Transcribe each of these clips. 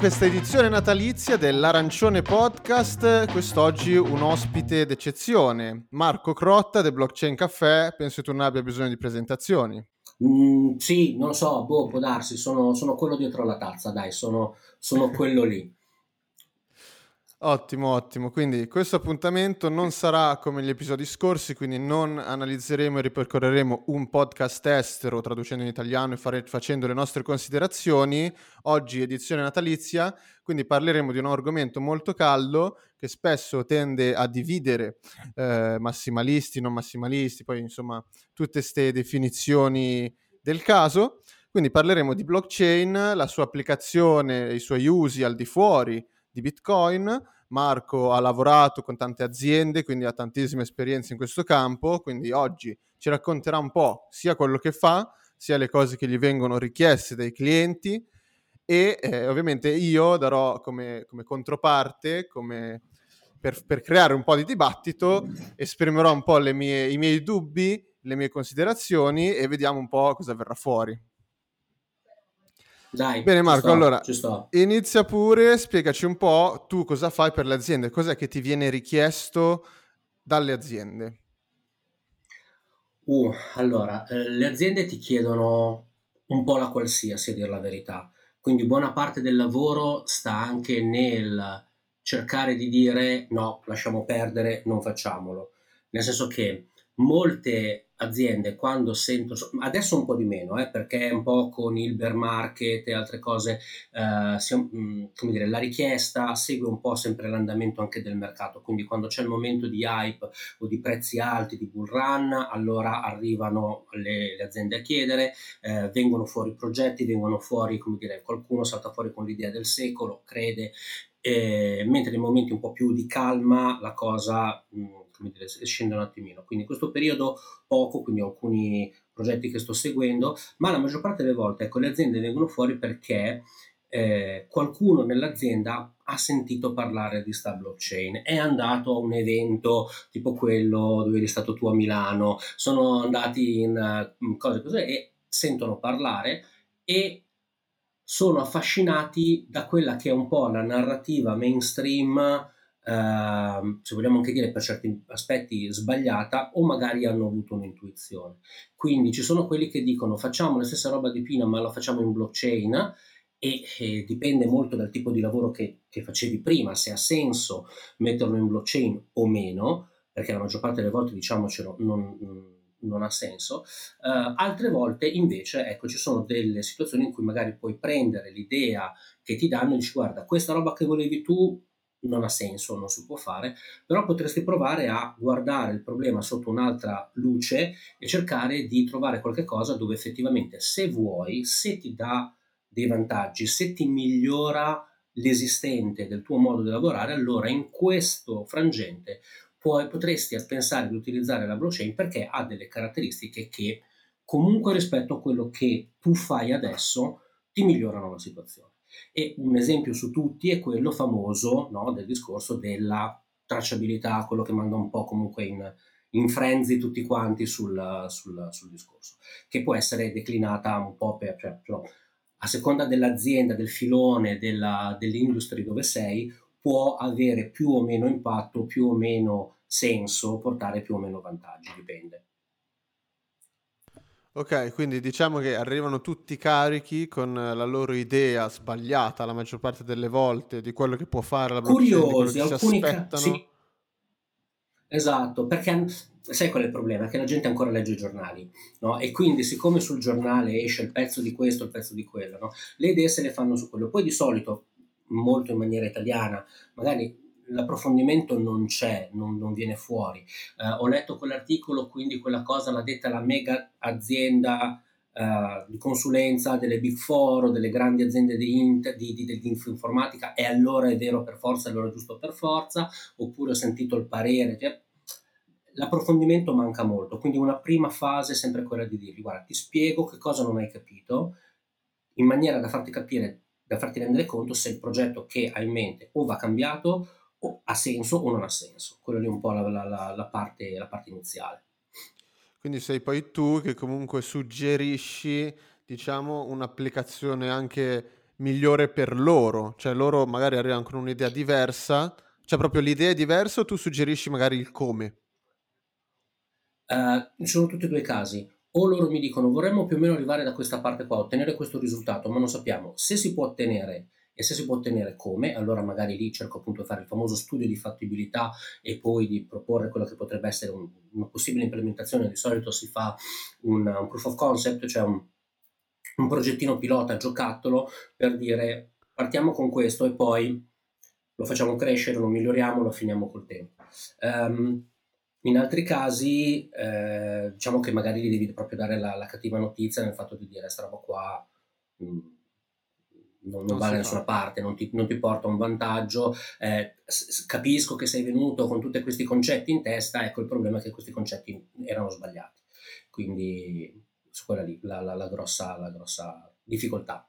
questa edizione natalizia dell'Arancione Podcast. Quest'oggi un ospite d'eccezione, Marco Crotta del Blockchain Café. Penso tu non abbia bisogno di presentazioni. Mm, sì, non so, boh, può darsi, sono, sono quello dietro la tazza, dai, sono, sono quello lì. Ottimo, ottimo. Quindi questo appuntamento non sarà come gli episodi scorsi, quindi non analizzeremo e ripercorreremo un podcast estero traducendo in italiano e fare, facendo le nostre considerazioni. Oggi edizione natalizia, quindi parleremo di un argomento molto caldo che spesso tende a dividere eh, massimalisti, non massimalisti, poi insomma tutte queste definizioni del caso. Quindi parleremo di blockchain, la sua applicazione, i suoi usi al di fuori di Bitcoin. Marco ha lavorato con tante aziende, quindi ha tantissime esperienze in questo campo, quindi oggi ci racconterà un po' sia quello che fa, sia le cose che gli vengono richieste dai clienti e eh, ovviamente io darò come, come controparte, come per, per, creare un po' di dibattito, esprimerò un po' mie, i miei dubbi, le mie considerazioni e vediamo un po' cosa verrà fuori. Dai, Bene Marco, sto, allora inizia pure, spiegaci un po' tu cosa fai per le aziende, cos'è che ti viene richiesto dalle aziende? Uh, allora, eh, le aziende ti chiedono un po' la qualsiasi, a dire la verità. Quindi buona parte del lavoro sta anche nel cercare di dire no, lasciamo perdere, non facciamolo. Nel senso che molte aziende quando sentono, adesso un po' di meno, eh, perché un po' con il bear market e altre cose, eh, si, mm, come dire, la richiesta segue un po' sempre l'andamento anche del mercato, quindi quando c'è il momento di hype o di prezzi alti, di bull run, allora arrivano le, le aziende a chiedere, eh, vengono fuori progetti, vengono fuori, come dire, qualcuno salta fuori con l'idea del secolo, crede, eh, mentre nei momenti un po' più di calma la cosa... Mh, mm, come dire, scende un attimino. Quindi in questo periodo poco, quindi ho alcuni progetti che sto seguendo, ma la maggior parte delle volte ecco, le aziende vengono fuori perché eh, qualcuno nell'azienda ha sentito parlare di sta blockchain, è andato a un evento tipo quello dove eri stato tu a Milano, sono andati in uh, cose così e sentono parlare e sono affascinati da quella che è un po' la narrativa mainstream Uh, se vogliamo anche dire per certi aspetti sbagliata o magari hanno avuto un'intuizione. Quindi ci sono quelli che dicono facciamo la stessa roba di Pina ma la facciamo in blockchain e, e dipende molto dal tipo di lavoro che, che, facevi prima, se ha senso metterlo in blockchain o meno, perché la maggior parte delle volte diciamocelo non, non ha senso. Uh, altre volte invece ecco ci sono delle situazioni in cui magari puoi prendere l'idea che ti danno e dici guarda questa roba che volevi tu non ha senso, non si può fare, però potresti provare a guardare il problema sotto un'altra luce e cercare di trovare qualche cosa dove effettivamente se vuoi, se ti dà dei vantaggi, se ti migliora l'esistente del tuo modo di lavorare, allora in questo frangente puoi, potresti pensare di utilizzare la blockchain perché ha delle caratteristiche che comunque rispetto a quello che tu fai adesso ti migliorano la situazione. E un esempio su tutti è quello famoso no, del discorso della tracciabilità, quello che manda un po' comunque in, in frenzy tutti quanti sul, sul, sul, discorso, che può essere declinata un po' per, cioè, cioè, a seconda dell'azienda, del filone, della, dell'industria dove sei, può avere più o meno impatto, più o meno senso, portare più o meno vantaggi, dipende. Ok, quindi diciamo che arrivano tutti carichi con la loro idea sbagliata la maggior parte delle volte di quello che può fare la blockchain, Curiosi, alcuni ca- sì. Esatto, perché sai qual è il problema? Che la gente ancora legge i giornali, no? E quindi siccome sul giornale esce il pezzo di questo, il pezzo di quello, no? Le idee se le fanno su quello. Poi di solito, molto in maniera italiana, magari l'approfondimento non c'è, non, non viene fuori. Uh, ho letto quell'articolo, quindi quella cosa l'ha detta la mega azienda uh, di consulenza delle big four o delle grandi aziende di, int- di, di, di, informatica e allora è vero per forza, allora è giusto per forza, oppure ho sentito il parere. Cioè, l'approfondimento manca molto, quindi una prima fase è sempre quella di dirgli guarda ti spiego che cosa non hai capito in maniera da farti capire, da farti rendere conto se il progetto che hai in mente o va cambiato o ha senso o non ha senso. Quello lì è un po' la, la, la, parte, la parte iniziale. Quindi sei poi tu che comunque suggerisci, diciamo, un'applicazione anche migliore per loro, cioè loro magari arrivano con un'idea diversa, cioè proprio l'idea è diversa o tu suggerisci magari il come? Uh, sono tutti e due i casi. O loro mi dicono vorremmo più o meno arrivare da questa parte qua, ottenere questo risultato, ma non sappiamo se si può ottenere e se si può ottenere come, allora magari lì cerco appunto di fare il famoso studio di fattibilità e poi di proporre quello che potrebbe essere un, una possibile implementazione. Di solito si fa un, un proof of concept, cioè un, un progettino pilota, giocattolo, per dire partiamo con questo e poi lo facciamo crescere, lo miglioriamo, lo finiamo col tempo. Um, in altri casi, eh, diciamo che magari gli devi proprio dare la, la, cattiva notizia nel fatto di dire questa roba qua mh, mm, non, non, va da nessuna parte, non ti, non ti, porta un vantaggio. Eh, capisco che sei venuto con tutti questi concetti in testa, ecco il problema è che questi concetti erano sbagliati. Quindi su quella lì la, la, la, grossa, la grossa difficoltà.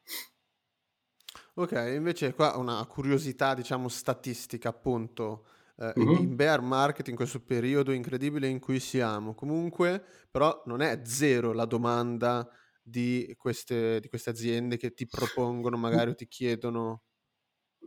Ok, invece qua una curiosità, diciamo, statistica, appunto, eh, uh-huh. in bear market in questo periodo incredibile in cui siamo. Comunque, però, non è zero la domanda di queste, di queste aziende che ti propongono magari o ti chiedono.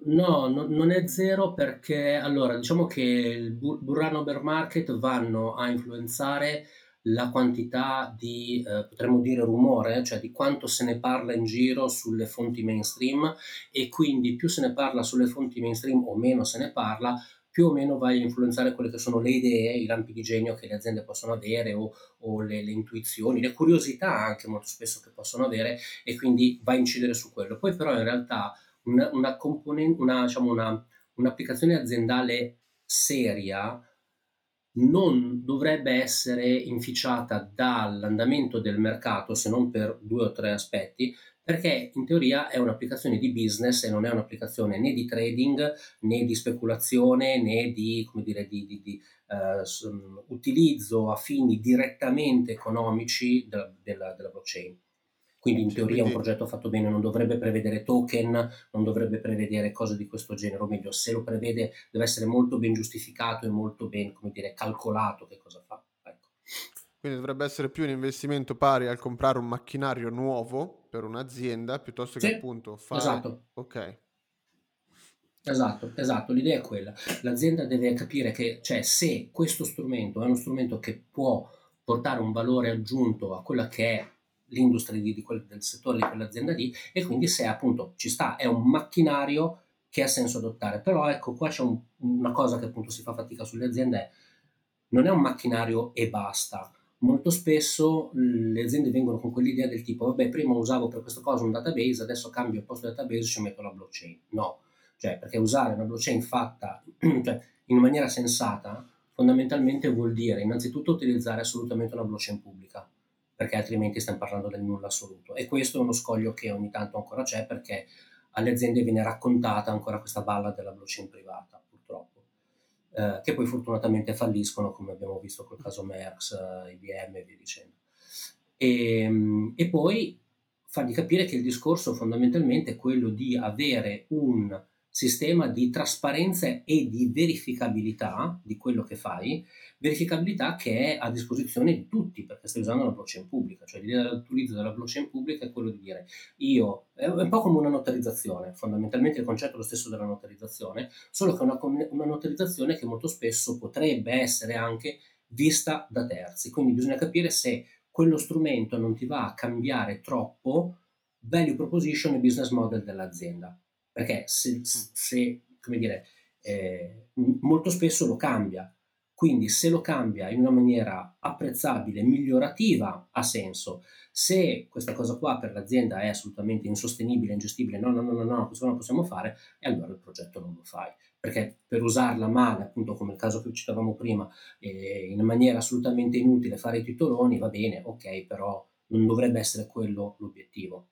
No, no, non è zero perché allora diciamo che il Burrano Bear Market vanno a influenzare la quantità di, eh, potremmo dire, rumore, cioè di quanto se ne parla in giro sulle fonti mainstream e quindi più se ne parla sulle fonti mainstream o meno se ne parla, più o meno vai a influenzare quelle che sono le idee, i lampi di genio che le aziende possono avere o, o le, le, intuizioni, le curiosità anche molto spesso che possono avere e quindi vai a incidere su quello. Poi però in realtà una, una componente, una, diciamo una, un'applicazione aziendale seria non dovrebbe essere inficiata dall'andamento del mercato se non per due o tre aspetti, perché in teoria è un'applicazione di business e non è un'applicazione né di trading né di speculazione né di, dire, di, di, di uh, utilizzo a fini direttamente economici della, della, della blockchain. Quindi in teoria un progetto fatto bene non dovrebbe prevedere token, non dovrebbe prevedere cose di questo genere, o meglio, se lo prevede deve essere molto ben giustificato e molto ben, come dire, calcolato che cosa fa. Ecco. Quindi dovrebbe essere più un investimento pari al comprare un macchinario nuovo per un'azienda piuttosto che sì, appunto fare... Esatto. Ok. Esatto, esatto, l'idea è quella. L'azienda deve capire che, cioè, se questo strumento è uno strumento che può portare un valore aggiunto a quella che è l'industria di, di quel, del settore di quell'azienda lì e quindi se appunto ci sta, è un macchinario che ha senso adottare. Però ecco, qua c'è un, una cosa che appunto si fa fatica sulle aziende, non è un macchinario e basta. Molto spesso le aziende vengono con quell'idea del tipo, vabbè, prima usavo per questa cosa un database, adesso cambio il posto database e ci metto la blockchain. No, cioè perché usare una blockchain fatta cioè, in maniera sensata fondamentalmente vuol dire innanzitutto utilizzare assolutamente una blockchain pubblica perché altrimenti stiamo parlando del nulla assoluto. E questo è uno scoglio che ogni tanto ancora c'è perché alle aziende viene raccontata ancora questa balla della blockchain privata, purtroppo, eh, che poi fortunatamente falliscono, come abbiamo visto col caso Merx, eh, IBM e via dicendo. E, ehm, e poi fargli capire che il discorso fondamentalmente è quello di avere un sistema di trasparenza e di verificabilità di quello che fai, verificabilità che è a disposizione di tutti perché stai usando una blockchain pubblica, cioè l'idea dell'utilizzo della blockchain pubblica è quello di dire io, è un po' come una notarizzazione, fondamentalmente il concetto è lo stesso della notarizzazione, solo che è una, una notarizzazione che molto spesso potrebbe essere anche vista da terzi, quindi bisogna capire se quello strumento non ti va a cambiare troppo value proposition e business model dell'azienda perché se, se come dire, eh, molto spesso lo cambia. Quindi se lo cambia in una maniera apprezzabile, migliorativa, ha senso. Se questa cosa qua per l'azienda è assolutamente insostenibile, ingestibile, no, no, no, no, no, questo non lo possiamo fare, e allora il progetto non lo fai. Perché per usarla male, appunto come il caso che citavamo prima, eh, in maniera assolutamente inutile fare i titoloni, va bene, ok, però non dovrebbe essere quello l'obiettivo.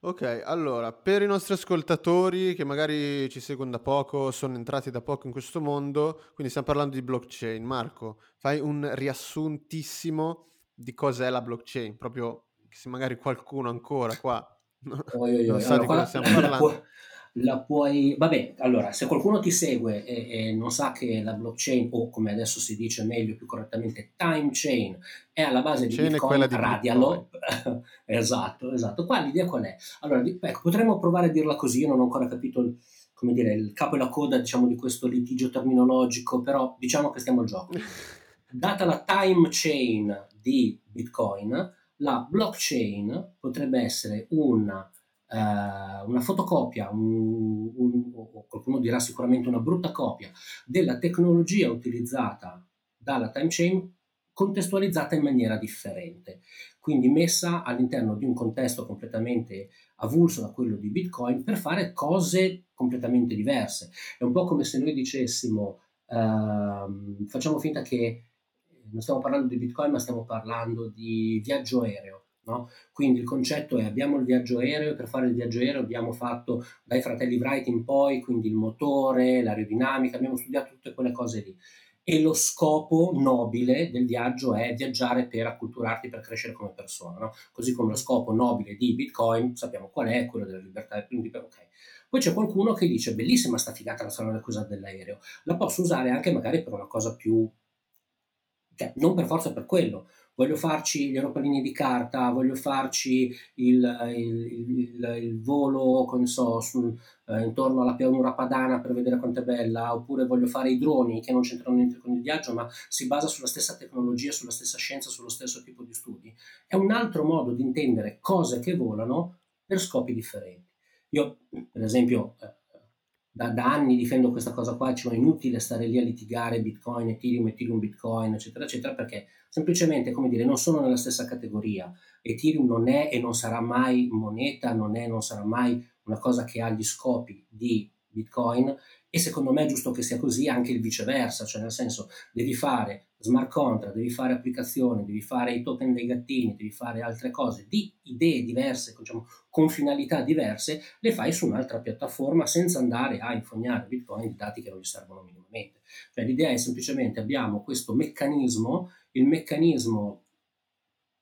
Ok, allora, per i nostri ascoltatori che magari ci seguono da poco, sono entrati da poco in questo mondo, quindi stiamo parlando di blockchain. Marco, fai un riassuntissimo di cos'è la blockchain, proprio se magari qualcuno ancora qua non sa di cosa stiamo parlando. la puoi... Vabbè, allora, se qualcuno ti segue e, e, non sa che la blockchain, o come adesso si dice meglio, più correttamente, time chain, è alla base di Bitcoin, di radialo. Bitcoin. esatto, esatto. Qua l'idea qual è? Allora, ecco, potremmo provare a dirla così, io non ho ancora capito il, come dire, il capo e la coda, diciamo, di questo litigio terminologico, però diciamo che stiamo al gioco. Data la time chain di Bitcoin, la blockchain potrebbe essere una eh, una fotocopia, un, un, qualcuno dirà sicuramente una brutta copia della tecnologia utilizzata dalla time chain contestualizzata in maniera differente, quindi messa all'interno di un contesto completamente avulso da quello di Bitcoin per fare cose completamente diverse. È un po' come se noi dicessimo, ehm, facciamo finta che non stiamo parlando di Bitcoin, ma stiamo parlando di viaggio aereo. No? Quindi il concetto è abbiamo il viaggio aereo e per fare il viaggio aereo abbiamo fatto dai fratelli Wright in poi, quindi il motore, l'aerodinamica, abbiamo studiato tutte quelle cose lì. E lo scopo nobile del viaggio è viaggiare per acculturarti, per crescere come persona, no? così come lo scopo nobile di Bitcoin, sappiamo qual è, quello della libertà. Quindi, okay. Poi c'è qualcuno che dice bellissima sta figata la salone cosa dell'aereo, la posso usare anche magari per una cosa più, cioè non per forza per quello, voglio farci gli aeroplanini di carta, voglio farci il, il, il, il volo, so, sul, eh, intorno alla pianura padana per vedere quanto è bella, oppure voglio fare i droni che non c'entrano niente con il viaggio, ma si basa sulla stessa tecnologia, sulla stessa scienza, sullo stesso tipo di studi. È un altro modo di intendere cose che volano per scopi differenti. Io, per esempio, eh, da, da, anni difendo questa cosa qua, cioè è inutile stare lì a litigare Bitcoin, Ethereum, Ethereum, Bitcoin, eccetera, eccetera, perché semplicemente, come dire, non sono nella stessa categoria. Ethereum non è e non sarà mai moneta, non è e non sarà mai una cosa che ha gli scopi di Bitcoin e secondo me è giusto che sia così anche il viceversa, cioè nel senso devi fare smart contract, devi fare applicazioni, devi fare i token dei gattini, devi fare altre cose di idee diverse, diciamo, con finalità diverse, le fai su un'altra piattaforma senza andare a infognare Bitcoin di dati che non gli servono minimamente. Cioè l'idea è semplicemente abbiamo questo meccanismo, il meccanismo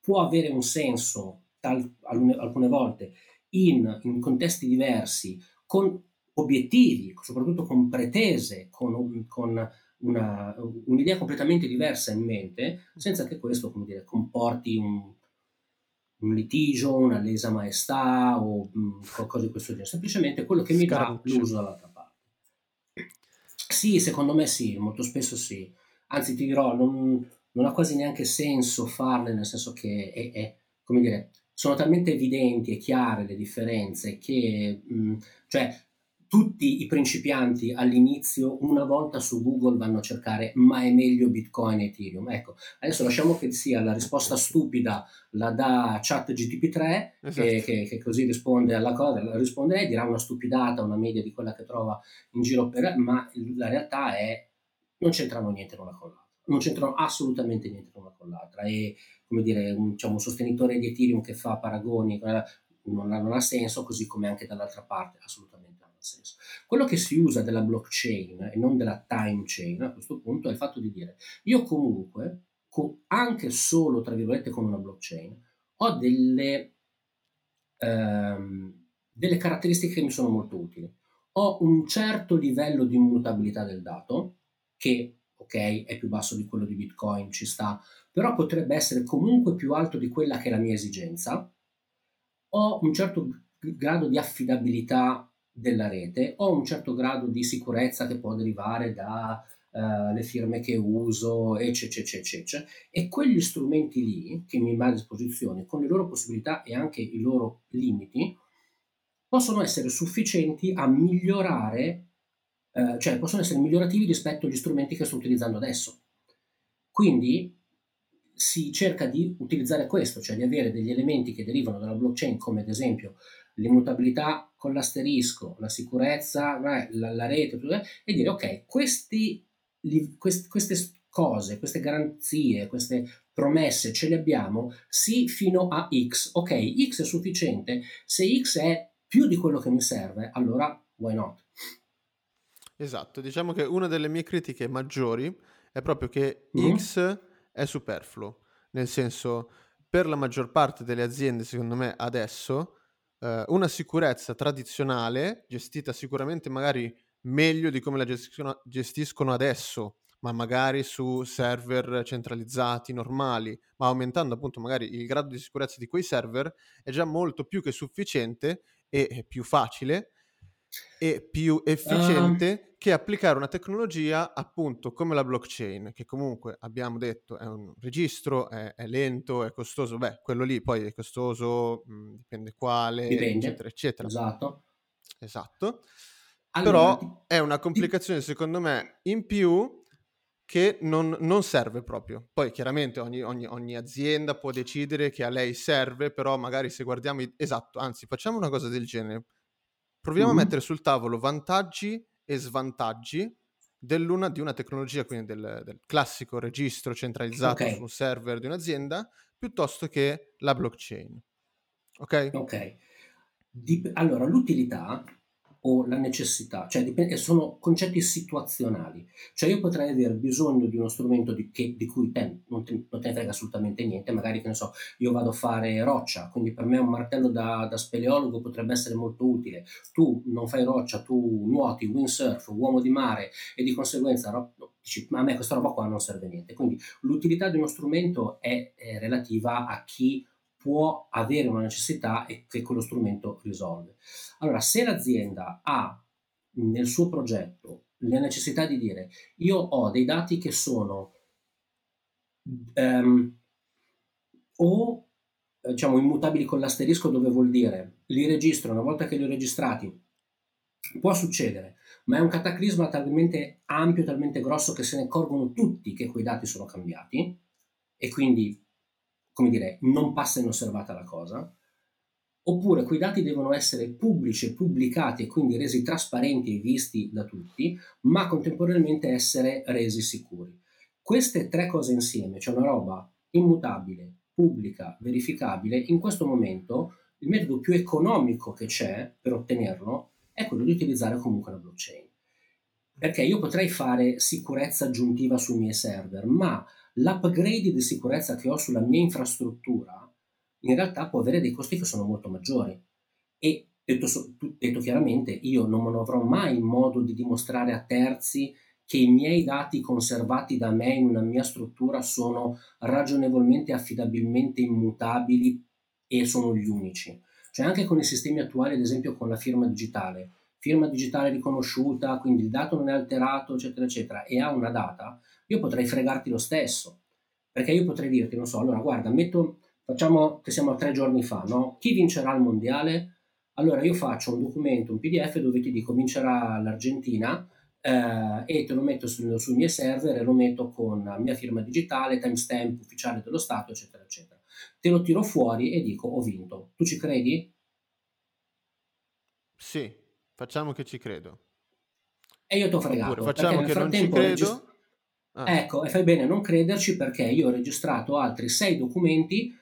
può avere un senso tal, alcune volte in, in contesti diversi, con obiettivi, soprattutto con pretese, con, con una, un'idea completamente diversa in mente, senza che questo dire, comporti un, un, litigio, una lesa maestà o um, qualcosa di questo genere. Semplicemente quello che mi dà l'uso dall'altra parte. Sì, secondo me sì, molto spesso sì. Anzi, ti dirò, non, non ha quasi neanche senso farle, nel senso che è, è come dire, sono talmente evidenti e chiare le differenze che, mh, cioè, tutti i principianti all'inizio una volta su Google vanno a cercare ma è meglio Bitcoin e Ethereum. Ecco, adesso lasciamo che sia la risposta stupida la da chat GTP3 esatto. che, che, che, così risponde alla cosa, risponde lei, dirà una stupidata, una media di quella che trova in giro per... ma la realtà è non c'entrano niente l'una con l'altra, non c'entrano assolutamente niente l'una con l'altra e come dire un, diciamo, un sostenitore di Ethereum che fa paragoni non ha, non ha senso, così come anche dall'altra parte assolutamente senso. Quello che si usa della blockchain e non della time chain a questo punto è il fatto di dire io comunque, anche solo tra virgolette con una blockchain, ho delle, ehm, delle caratteristiche che mi sono molto utili. Ho un certo livello di immutabilità del dato, che ok, è più basso di quello di Bitcoin, ci sta, però potrebbe essere comunque più alto di quella che è la mia esigenza. Ho un certo grado di affidabilità della rete, ho un certo grado di sicurezza che può derivare dalle uh, firme che uso, eccetera, eccetera, eccetera. E quegli strumenti lì che mi metto a disposizione, con le loro possibilità e anche i loro limiti, possono essere sufficienti a migliorare, uh, cioè possono essere migliorativi rispetto agli strumenti che sto utilizzando adesso. Quindi si cerca di utilizzare questo, cioè di avere degli elementi che derivano dalla blockchain, come ad esempio l'immutabilità con l'asterisco, la sicurezza, la, la rete, e dire ok, questi, quest, queste cose, queste garanzie, queste promesse ce le abbiamo, sì fino a X. Ok, X è sufficiente, se X è più di quello che mi serve, allora why not? Esatto, diciamo che una delle mie critiche maggiori è proprio che mm. X è superfluo, nel senso per la maggior parte delle aziende, secondo me adesso, eh, una sicurezza tradizionale, gestita sicuramente magari meglio di come la gestiscono, gestiscono adesso, ma magari su server centralizzati normali, ma aumentando appunto magari il grado di sicurezza di quei server, è già molto più che sufficiente e più facile e più efficiente uh. che applicare una tecnologia appunto come la blockchain, che comunque abbiamo detto è un registro, è, è lento, è costoso, beh, quello lì poi è costoso, mh, mhmm, dipende quale, dipende. eccetera, eccetera. Esatto. Esatto. Allora, Però è una complicazione secondo me in più che non, non, serve proprio. Poi chiaramente ogni, ogni, ogni, azienda può decidere che a lei serve, però magari se guardiamo... I... Esatto, anzi facciamo una cosa del genere. Proviamo mm-hmm. a mettere sul tavolo vantaggi e svantaggi dell'una di una tecnologia, quindi del, del classico registro centralizzato okay. su un server di un'azienda, piuttosto che la blockchain. Ok? Ok. Dip- allora, l'utilità o la necessità, cioè dipende, sono concetti situazionali. Cioè io potrei avere bisogno di uno strumento di, che, di cui te non, te non, te ne frega assolutamente niente, magari che ne so, io vado a fare roccia, quindi per me un martello da, da speleologo potrebbe essere molto utile. Tu non fai roccia, tu nuoti, windsurf, uomo di mare e di conseguenza no, dici, ma a me questa roba qua non serve niente. Quindi l'utilità di uno strumento è, è relativa a chi può avere una necessità e che quello strumento risolve. Allora, se l'azienda ha nel suo progetto la necessità di dire io ho dei dati che sono um, o diciamo immutabili con l'asterisco dove vuol dire li registro una volta che li ho registrati può succedere ma è un cataclisma talmente ampio talmente grosso che se ne accorgono tutti che quei dati sono cambiati e quindi come dire, non passa inosservata la cosa, oppure quei dati devono essere pubblici pubblicati e quindi resi trasparenti e visti da tutti, ma contemporaneamente essere resi sicuri. Queste tre cose insieme, cioè una roba immutabile, pubblica, verificabile, in questo momento il metodo più economico che c'è per ottenerlo è quello di utilizzare comunque la blockchain. Perché io potrei fare sicurezza aggiuntiva sui miei server, ma l'upgrade di sicurezza che ho sulla mia infrastruttura in realtà può avere dei costi che sono molto maggiori. E detto, detto chiaramente, io non avrò mai modo di dimostrare a terzi che i miei dati conservati da me in una mia struttura sono ragionevolmente affidabilmente immutabili e sono gli unici. Cioè anche con i sistemi attuali, ad esempio con la firma digitale, firma digitale riconosciuta, quindi il dato non è alterato, eccetera, eccetera, e ha una data, io potrei fregarti lo stesso, perché io potrei dirti, non so, allora guarda, metto, facciamo che siamo a tre giorni fa, no? Chi vincerà il mondiale? Allora io faccio un documento, un PDF dove ti dico vincerà l'Argentina eh, e te lo metto sul, sui miei server e lo metto con la mia firma digitale, timestamp ufficiale dello Stato, eccetera, eccetera. Te lo tiro fuori e dico ho vinto. Tu ci credi? Sì, facciamo che ci credo. E io ti ho fregato. Oppure facciamo che non ci credo. Regist- Ah. Ecco, e fai bene a non crederci perché io ho registrato altri sei documenti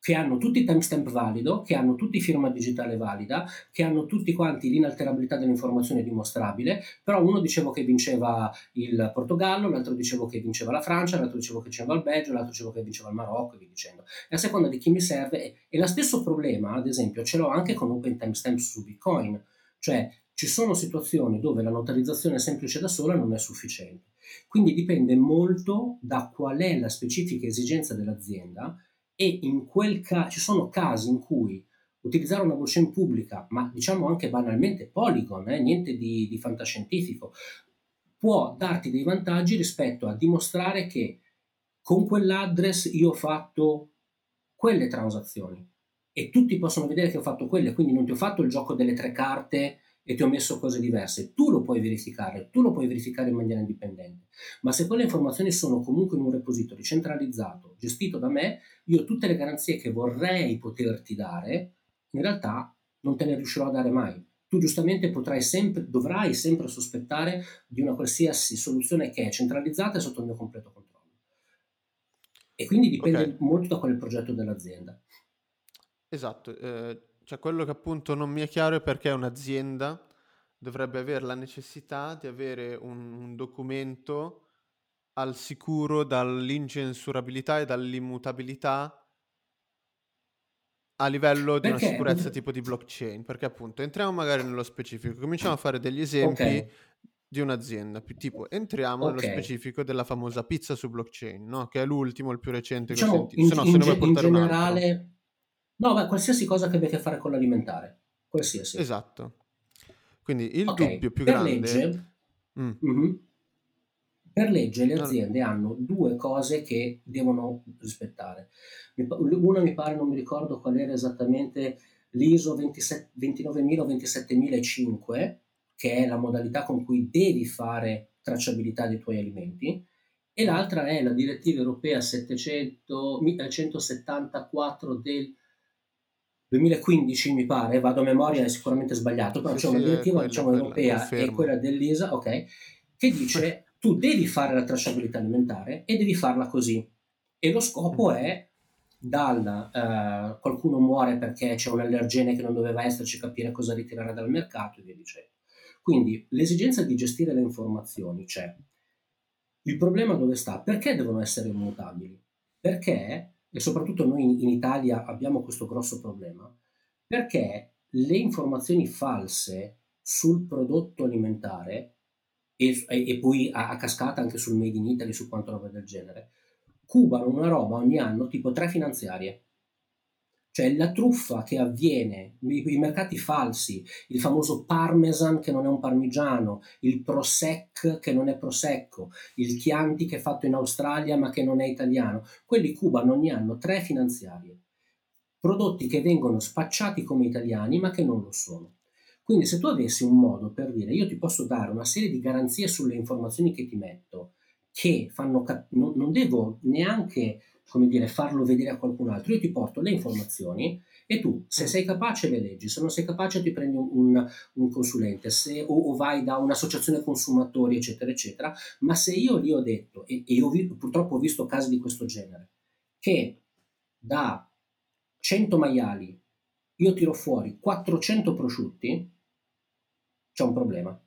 che hanno tutti timestamp valido, che hanno tutti firma digitale valida, che hanno tutti quanti l'inalterabilità dell'informazione dimostrabile, però uno dicevo che vinceva il Portogallo, l'altro dicevo che vinceva la Francia, l'altro dicevo che vinceva il Belgio, l'altro dicevo che vinceva il Marocco e via dicendo. E a seconda di chi mi serve, e lo stesso problema, ad esempio, ce l'ho anche con Open Timestamps su Bitcoin, cioè ci sono situazioni dove la notarizzazione semplice da sola non è sufficiente. Quindi dipende molto da qual è la specifica esigenza dell'azienda e in quel caso ci sono casi in cui utilizzare una blockchain pubblica, ma diciamo anche banalmente Polygon, eh, niente di, di fantascientifico, può darti dei vantaggi rispetto a dimostrare che con quell'address io ho fatto quelle transazioni e tutti possono vedere che ho fatto quelle, quindi non ti ho fatto il gioco delle tre carte e ti ho messo cose diverse, tu lo puoi verificare, tu lo puoi verificare in maniera indipendente. Ma se quelle informazioni sono comunque in un repository centralizzato, gestito da me, io tutte le garanzie che vorrei poterti dare, in realtà non te ne riuscirò a dare mai. Tu giustamente potrai sempre, dovrai sempre sospettare di una qualsiasi soluzione che è centralizzata e sotto il mio completo controllo. E quindi dipende okay. molto da qual è il progetto dell'azienda. Esatto, eh, cioè quello che appunto non mi è chiaro è perché un'azienda dovrebbe avere la necessità di avere un, un documento al sicuro dall'incensurabilità e dall'immutabilità a livello di perché? una sicurezza tipo di blockchain, perché appunto entriamo magari nello specifico, cominciamo a fare degli esempi okay. di un'azienda, tipo entriamo okay. nello specifico della famosa pizza su blockchain, no? che è l'ultimo, il più recente diciamo, che ho diciamo, sentito, in, se no se in, ne vuoi in generale... No, beh, qualsiasi cosa che abbia a che fare con l'alimentare, qualsiasi. Esatto. Quindi il okay. dubbio più per grande... Legge, mm. mm-hmm. Per legge le aziende hanno due cose che devono rispettare. Una mi pare, non mi ricordo qual era esattamente, l'ISO 27, 29000 o 27005, che è la modalità con cui devi fare tracciabilità dei tuoi alimenti, e l'altra è la direttiva europea 700, 174 del 2015 mi pare, vado a memoria, è sicuramente sbagliato, però sì, c'è una direttiva diciamo, europea e quella dell'ISA, ok, che dice tu devi fare la tracciabilità alimentare e devi farla così. E lo scopo è dal uh, qualcuno muore perché c'è un allergene che non doveva esserci, capire cosa ritirare dal mercato e via dicendo. Quindi l'esigenza di gestire le informazioni c'è. Il problema dove sta? Perché devono essere immutabili? Perché e soprattutto noi in, Italia abbiamo questo grosso problema, perché le informazioni false sul prodotto alimentare e, e, poi a, a, cascata anche sul Made in Italy, su quanto roba del genere, cubano una roba ogni anno tipo tre finanziarie. Cioè la truffa che avviene, i, i, mercati falsi, il famoso parmesan che non è un parmigiano, il prosec che non è prosecco, il chianti che è fatto in Australia ma che non è italiano, quelli cubano ogni anno tre finanziarie. Prodotti che vengono spacciati come italiani ma che non lo sono. Quindi se tu avessi un modo per dire io ti posso dare una serie di garanzie sulle informazioni che ti metto, che fanno cap- non, non devo neanche come dire, farlo vedere a qualcun altro. Io ti porto le informazioni e tu, se sei capace, le leggi, se non sei capace, ti prendi un, un, un consulente se, o, o, vai da un'associazione consumatori, eccetera, eccetera. Ma se io lì ho detto, e, e ho vi, purtroppo ho visto casi di questo genere, che da 100 maiali io tiro fuori 400 prosciutti, c'è un problema.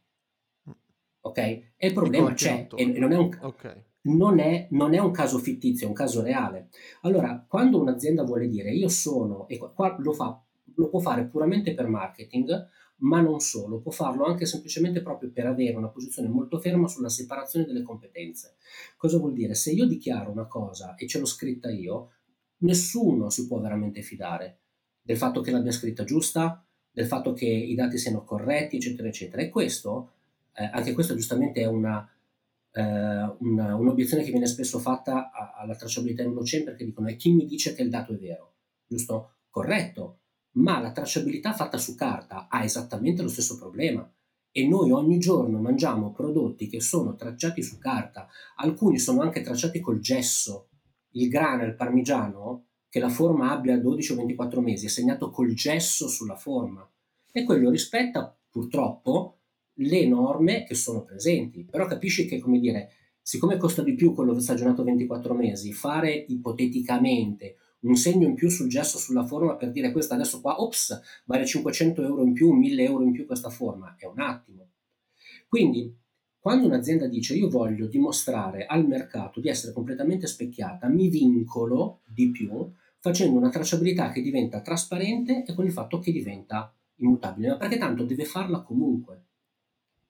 Ok? E il problema c'è, e non è un... Okay non è, non è, un caso fittizio, è un caso reale. Allora, quando un'azienda vuole dire io sono, e qua lo, fa, lo può fare puramente per marketing, ma non solo, può farlo anche semplicemente proprio per avere una posizione molto ferma sulla separazione delle competenze. Cosa vuol dire? Se io dichiaro una cosa e ce l'ho scritta io, nessuno si può veramente fidare del fatto che l'abbia scritta giusta, del fatto che i dati siano corretti, eccetera, eccetera. E questo, eh, anche questo giustamente è una una, un'obiezione che viene spesso fatta a, alla tracciabilità in blockchain perché dicono è chi mi dice che il dato è vero, giusto? Corretto, ma la tracciabilità fatta su carta ha esattamente lo stesso problema. E noi ogni giorno mangiamo prodotti che sono tracciati su carta, alcuni sono anche tracciati col gesso, il grano, il parmigiano, che la forma abbia 12 o 24 mesi, è segnato col gesso sulla forma. E quello rispetta purtroppo le norme che sono presenti, però capisci che, come dire, siccome costa di più quello stagionato 24 mesi, fare ipoteticamente un segno in più sul gesso sulla forma per dire questa adesso qua, ops, vale 500 euro in più, 1000 euro in più questa forma, è un attimo. Quindi, quando un'azienda dice io voglio dimostrare al mercato di essere completamente specchiata, mi vincolo di più facendo una tracciabilità che diventa trasparente e con il fatto che diventa immutabile, ma perché tanto deve farla comunque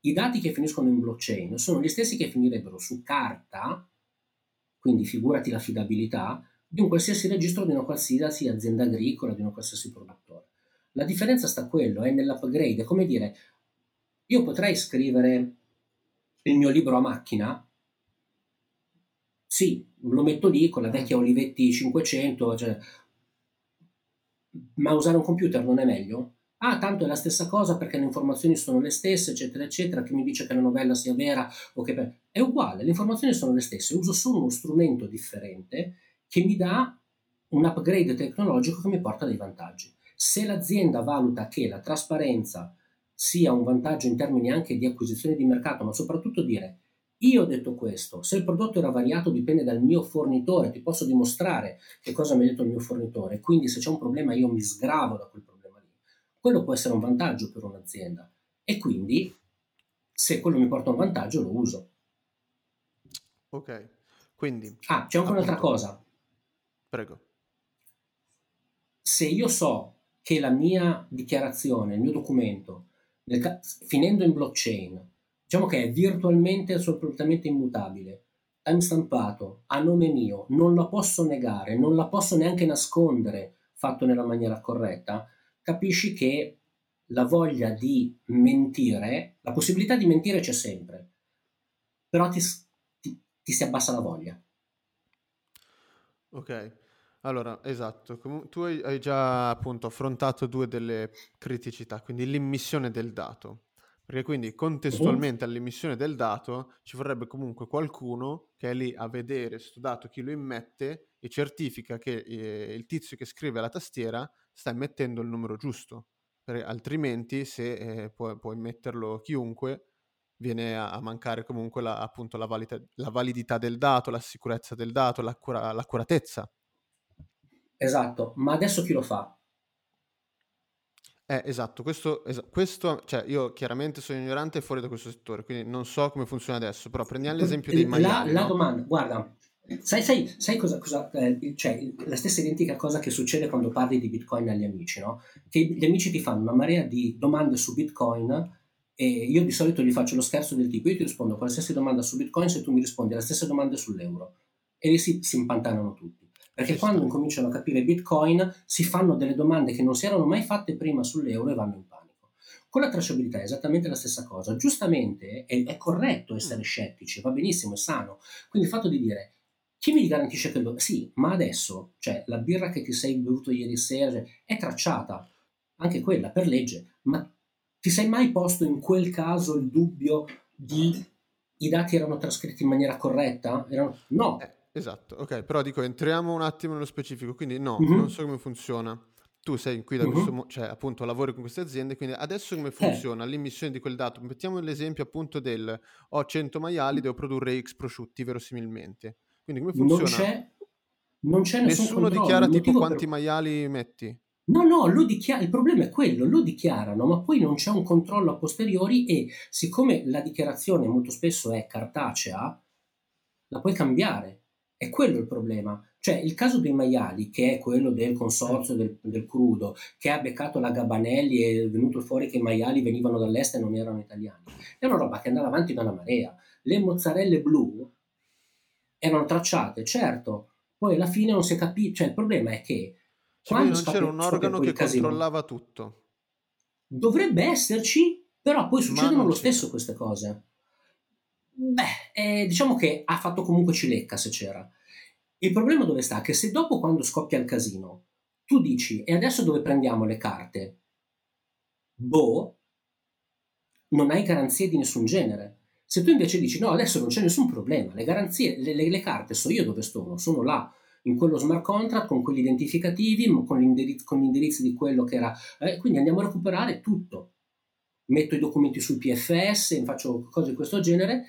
i dati che finiscono in blockchain sono gli stessi che finirebbero su carta, quindi figurati l'affidabilità, di un qualsiasi registro di una qualsiasi azienda agricola, di un qualsiasi produttore. La differenza sta quello, è nell'upgrade, è come dire, io potrei scrivere il mio libro a macchina, sì, lo metto lì con la vecchia Olivetti 500, cioè, ma usare un computer non è meglio? Ah, tanto è la stessa cosa perché le informazioni sono le stesse, eccetera, eccetera, che mi dice che la novella sia vera o che... È uguale, le informazioni sono le stesse, uso solo uno strumento differente che mi dà un upgrade tecnologico che mi porta dei vantaggi. Se l'azienda valuta che la trasparenza sia un vantaggio in termini anche di acquisizione di mercato, ma soprattutto dire io ho detto questo, se il prodotto era variato dipende dal mio fornitore, ti posso dimostrare che cosa mi ha detto il mio fornitore, quindi se c'è un problema io mi sgravo da quel problema quello può essere un vantaggio per un'azienda e quindi se quello mi porta un vantaggio lo uso. Ok, quindi... Ah, c'è anche un'altra cosa. Prego. Se io so che la mia dichiarazione, il mio documento, ca- finendo in blockchain, diciamo che è virtualmente assolutamente immutabile, timestampato, a nome mio, non la posso negare, non la posso neanche nascondere fatto nella maniera corretta, capisci che la voglia di mentire, la possibilità di mentire c'è sempre, però ti, ti, ti si abbassa la voglia. Ok, allora, esatto, tu hai, hai già appunto affrontato due delle criticità, quindi l'immissione del dato, perché quindi contestualmente all'immissione del dato ci vorrebbe comunque qualcuno che è lì a vedere sto dato chi lo immette e certifica che eh, il tizio che scrive alla tastiera sta immettendo il numero giusto, perché altrimenti se eh, può, può immetterlo chiunque viene a, a mancare comunque la, appunto la, valida, la, validità del dato, la sicurezza del dato, l'accura, l'accuratezza Esatto, ma adesso chi lo fa? Eh, esatto, questo, es- questo, cioè io chiaramente sono ignorante e fuori da questo settore, quindi non so come funziona adesso, però prendiamo l'esempio dei maiali. La, no? domanda, guarda, sai, sai, sai cosa, cosa eh, cioè la stessa identica cosa che succede quando parli di Bitcoin agli amici, no? Che gli amici ti fanno una marea di domande su Bitcoin e io di solito gli faccio lo scherzo del tipo, io ti rispondo qualsiasi domanda su Bitcoin se tu mi rispondi la stessa domanda sull'euro e lì si, si impantanano tutti. Perché quando incominciano a capire Bitcoin si fanno delle domande che non si erano mai fatte prima sull'euro e vanno in panico. Con la tracciabilità è esattamente la stessa cosa. Giustamente è, è corretto essere scettici, va benissimo, è sano. Quindi il fatto di dire chi mi garantisce che lo... Sì, ma adesso, cioè la birra che ti sei bevuto ieri sera cioè, è tracciata, anche quella per legge, ma ti sei mai posto in quel caso il dubbio di i dati erano trascritti in maniera corretta? Erano... No, eh, Esatto, ok, però dico, entriamo un attimo nello specifico, quindi no, mm-hmm. non so come funziona. Tu sei qui da mm-hmm. questo, mo- cioè appunto lavori con queste aziende, quindi adesso come eh. funziona eh. l'immissione di quel dato? Mettiamo l'esempio appunto del ho 100 maiali, devo produrre X prosciutti verosimilmente. Quindi come funziona? Non c'è, non c'è nessun Nessuno controllo. dichiara tipo quanti per... maiali metti? No, no, lo dichiara, il problema è quello, lo dichiarano, ma poi non c'è un controllo a posteriori e siccome la dichiarazione molto spesso è cartacea, la puoi cambiare è quello il problema. Cioè, il caso dei maiali, che è quello del consorzio del, del, crudo, che ha beccato la Gabanelli e è venuto fuori che i maiali venivano dall'est e non erano italiani, è una roba che andava avanti da una marea. Le mozzarelle blu erano tracciate, certo, poi alla fine non si è capito. Cioè, il problema è che. Cioè, quando non c'era un organo che casino, controllava tutto. Dovrebbe esserci, però poi succedono lo stesso queste cose. Beh, eh, diciamo che ha fatto comunque cilecca se c'era. Il problema dove sta? Che se dopo quando scoppia il casino tu dici e adesso dove prendiamo le carte? Boh, non hai garanzie di nessun genere. Se tu invece dici no, adesso non c'è nessun problema, le garanzie, le, le, le carte so io dove sono, sono là in quello smart contract con quelli identificativi, con, l'indirizzo, con l'indirizzo di quello che era, eh, quindi andiamo a recuperare tutto. Metto i documenti sul PFS, faccio cose di questo genere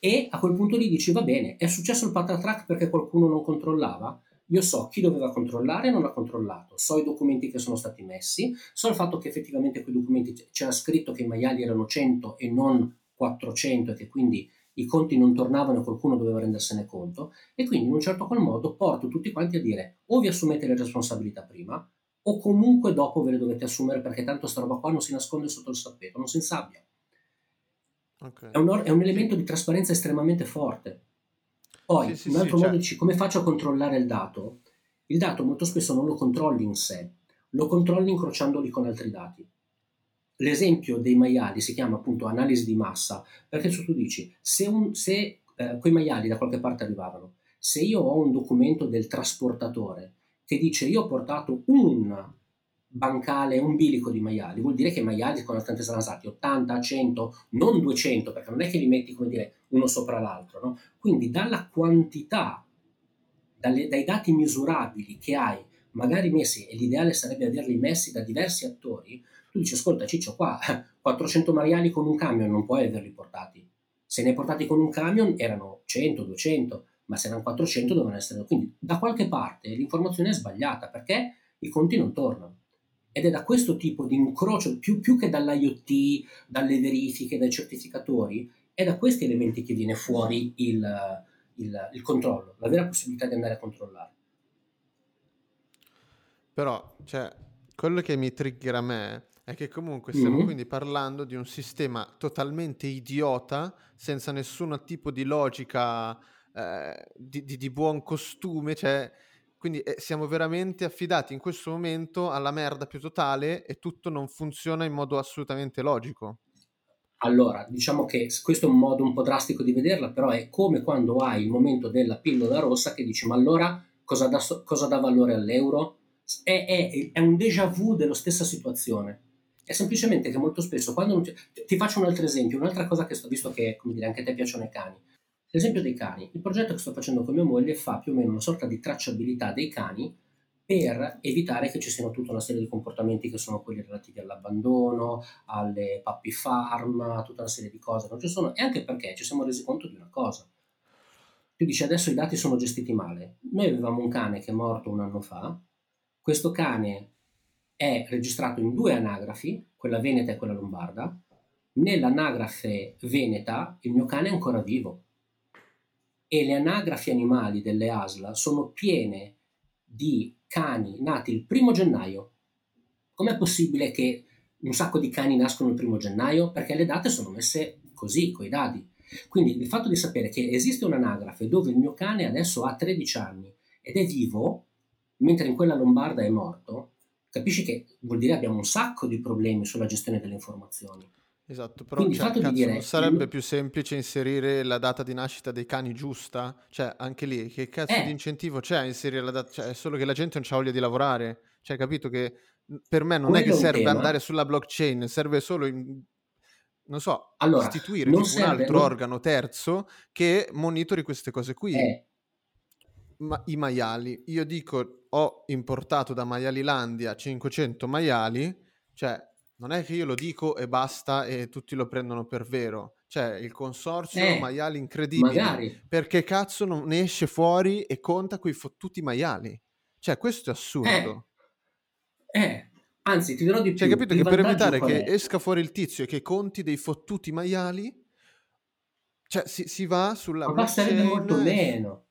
e a quel punto lì dici va bene, è successo il patatrack perché qualcuno non controllava? Io so chi doveva controllare e non ha controllato, so i documenti che sono stati messi, so il fatto che effettivamente quei documenti c'era scritto che i maiali erano 100 e non 400 e che quindi i conti non tornavano e qualcuno doveva rendersene conto e quindi in un certo qual modo porto tutti quanti a dire o vi assumete le responsabilità prima o comunque dopo ve le dovete assumere perché tanto sta roba qua non si nasconde sotto il sappeto, non si insabbia. Okay. È, un, è, un, elemento di trasparenza estremamente forte. Poi, sì, un altro sì, modo cioè... di come faccio a controllare il dato? Il dato molto spesso non lo controlli in sé, lo controlli incrociandoli con altri dati. L'esempio dei maiali si chiama appunto analisi di massa, perché tu dici, se, un, se eh, quei maiali da qualche parte arrivavano, se io ho un documento del trasportatore che dice io ho portato un bancale un bilico di maiali, vuol dire che i maiali saranno stati 80, 100, non 200, perché non è che li metti come dire uno sopra l'altro, no? Quindi dalla quantità, dalle, dai dati misurabili che hai, magari messi, e l'ideale sarebbe averli messi da diversi attori, tu dici ascolta Ciccio qua 400 maiali con un camion non puoi averli portati. Se ne hai portati con un camion erano 100, 200, ma se erano 400 dovevano essere... Quindi da qualche parte l'informazione è sbagliata perché i conti non tornano. Ed è da questo tipo di incrocio, più, più che dall'IoT, dalle verifiche, dai certificatori, è da questi elementi che viene fuori il, il, il controllo, la vera possibilità di andare a controllare. però, cioè, quello che mi trigger a me è che comunque stiamo Mhm. quindi parlando di un sistema totalmente idiota, senza nessun tipo di logica, eh, di, di- di buon costume, cioè, quindi eh, siamo veramente affidati in questo momento alla merda più totale e tutto non funziona in modo assolutamente logico. Allora, diciamo che questo è un modo un po' drastico di vederla, però è come quando hai il momento della pillola rossa che dici, ma allora cosa dà, cosa dà valore all'euro? È, è- è un déjà vu della stessa situazione. È semplicemente che molto spesso, quando ti, ti faccio un altro esempio, un'altra cosa che sto, visto che, come dire, anche a te piacciono i cani. L'esempio dei cani. Il progetto che sto facendo con mia moglie fa più o meno una sorta di tracciabilità dei cani per evitare che ci siano tutta una serie di comportamenti che sono quelli relativi all'abbandono, alle puppy farm, tutta una serie di cose non ci sono, e anche perché ci siamo resi conto di una cosa. Tu dici adesso i dati sono gestiti male. Noi avevamo un cane che è morto un anno fa, questo cane è registrato in due anagrafi, quella veneta e quella lombarda. Nell'anagrafe veneta il mio cane è ancora vivo e le anagrafi animali delle ASLA sono piene di cani nati il primo gennaio. Com'è possibile che un sacco di cani nascono il primo gennaio? Perché le date sono messe così, coi dadi. Quindi il fatto di sapere che esiste un'anagrafe dove il mio cane adesso ha 13 anni ed è vivo, mentre in quella lombarda è morto, capisci che vuol dire abbiamo un sacco di problemi sulla gestione delle informazioni. Esatto, però Quindi cioè, di cazzo, dire non sarebbe più semplice inserire la data di nascita dei cani giusta? Cioè, anche lì, che cazzo di eh, incentivo c'è a inserire la data? Cioè, è solo che la gente non c'ha voglia di lavorare. Cioè, capito che per me non è che quello è un serve tema. andare sulla blockchain, serve solo, in- non so, Allora, istituire non tipo un serve, altro non, organo terzo che monitori queste cose qui. eh, Ma i maiali, io dico ho importato da Maialilandia 500 maiali, cioè non è che io lo dico e basta e tutti lo prendono per vero. Cioè il consorzio eh, maiali incredibili, magari, perché cazzo non ne esce fuori e conta quei fottuti maiali? Cioè questo è eh, assurdo. eh, anzi, ti dirò di Cioè più, capito il che per evitare che è? esca fuori il tizio e che conti dei fottuti maiali, cioè si, si va sulla Ma basterebbe molto meno.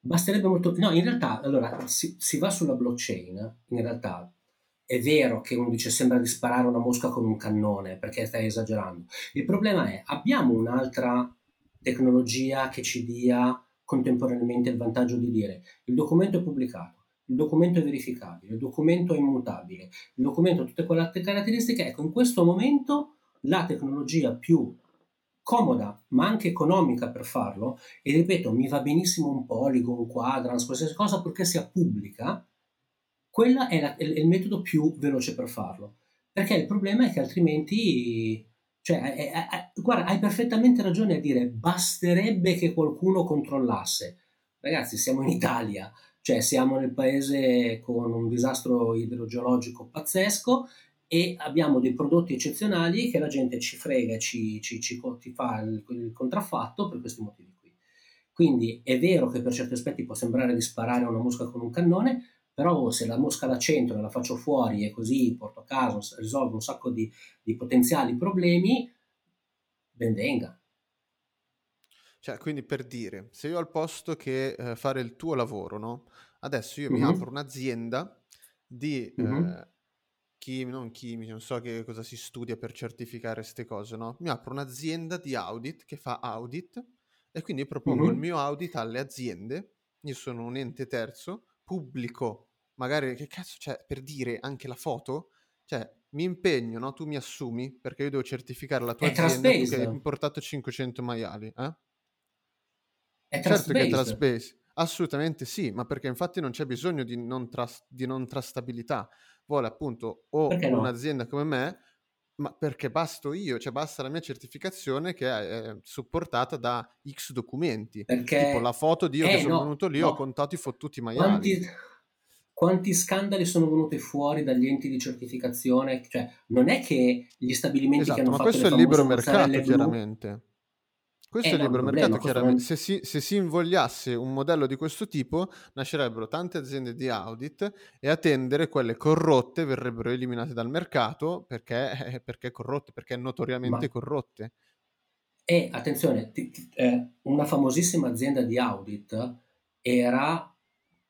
Basterebbe molto... No, in realtà, allora, si, si va sulla blockchain, in realtà è vero che uno dice sembra di sparare una mosca con un cannone, perché stai esagerando. Il problema è, abbiamo un'altra tecnologia che ci dia contemporaneamente il vantaggio di dire il documento è pubblicato, il documento è verificabile, il documento è immutabile, il documento ha tutte quelle caratteristiche. Ecco, in questo momento la tecnologia più comoda ma anche economica per farlo e ripeto mi va benissimo un Polygon, un Quadrans, qualsiasi cosa perché sia pubblica quella è, è il metodo più veloce per farlo. Perché il problema è che altrimenti cioè, è- è- guarda hai perfettamente ragione a dire basterebbe che qualcuno controllasse. Ragazzi siamo in Italia cioè siamo nel paese con un disastro idrogeologico pazzesco e abbiamo dei prodotti eccezionali che la gente ci frega, ci, ci, ci ti fa il, il contraffatto per questi motivi qui. Quindi è vero che per certi aspetti può sembrare di sparare una mosca con un cannone, però se la mosca la centro e la faccio fuori e così porto a caso, s- risolvo un sacco di, di potenziali problemi, ben venga. Cioè, quindi per dire, se io al posto che eh, fare il tuo lavoro, no? Adesso io mi Mhm, apro un'azienda di mhm, eh, chimi- non chimici, non so che cosa si studia per certificare queste cose, no? Mi apro un'azienda di audit che fa audit e quindi propongo il mhm. mio audit alle aziende. Io sono un ente terzo, pubblico, magari che cazzo, cioè, per dire anche la foto, cioè mi impegno, no? Tu mi assumi perché io devo certificare la tua È azienda, che hai importato 500 maiali, eh? è Certo che è trust-based, assolutamente sì, ma perché infatti non c'è bisogno di non, trust- di non trustabilità. Vuole appunto o Perché no? un'azienda come me, ma perché basto io, cioè basta la mia certificazione che è supportata da X documenti. Tipo Perché, la foto di io che eh sono no, venuto lì, ho no, contato i fottuti maiali. quanti, quanti scandali sono venuti fuori dagli enti di certificazione? Cioè, non è che gli stabilimenti che Esatto, hanno ma fatto questo è il libero mercato, blu, chiaramente. Questo eh è il libero mercato, chiaramente. Se si, se si invogliasse un modello di questo tipo, nascerebbero tante aziende di audit e a tendere quelle corrotte verrebbero eliminate dal mercato perché, eh, perché corrotte, perché notoriamente Ma corrotte. E attenzione, ti- ti- eh, una famosissima azienda di audit era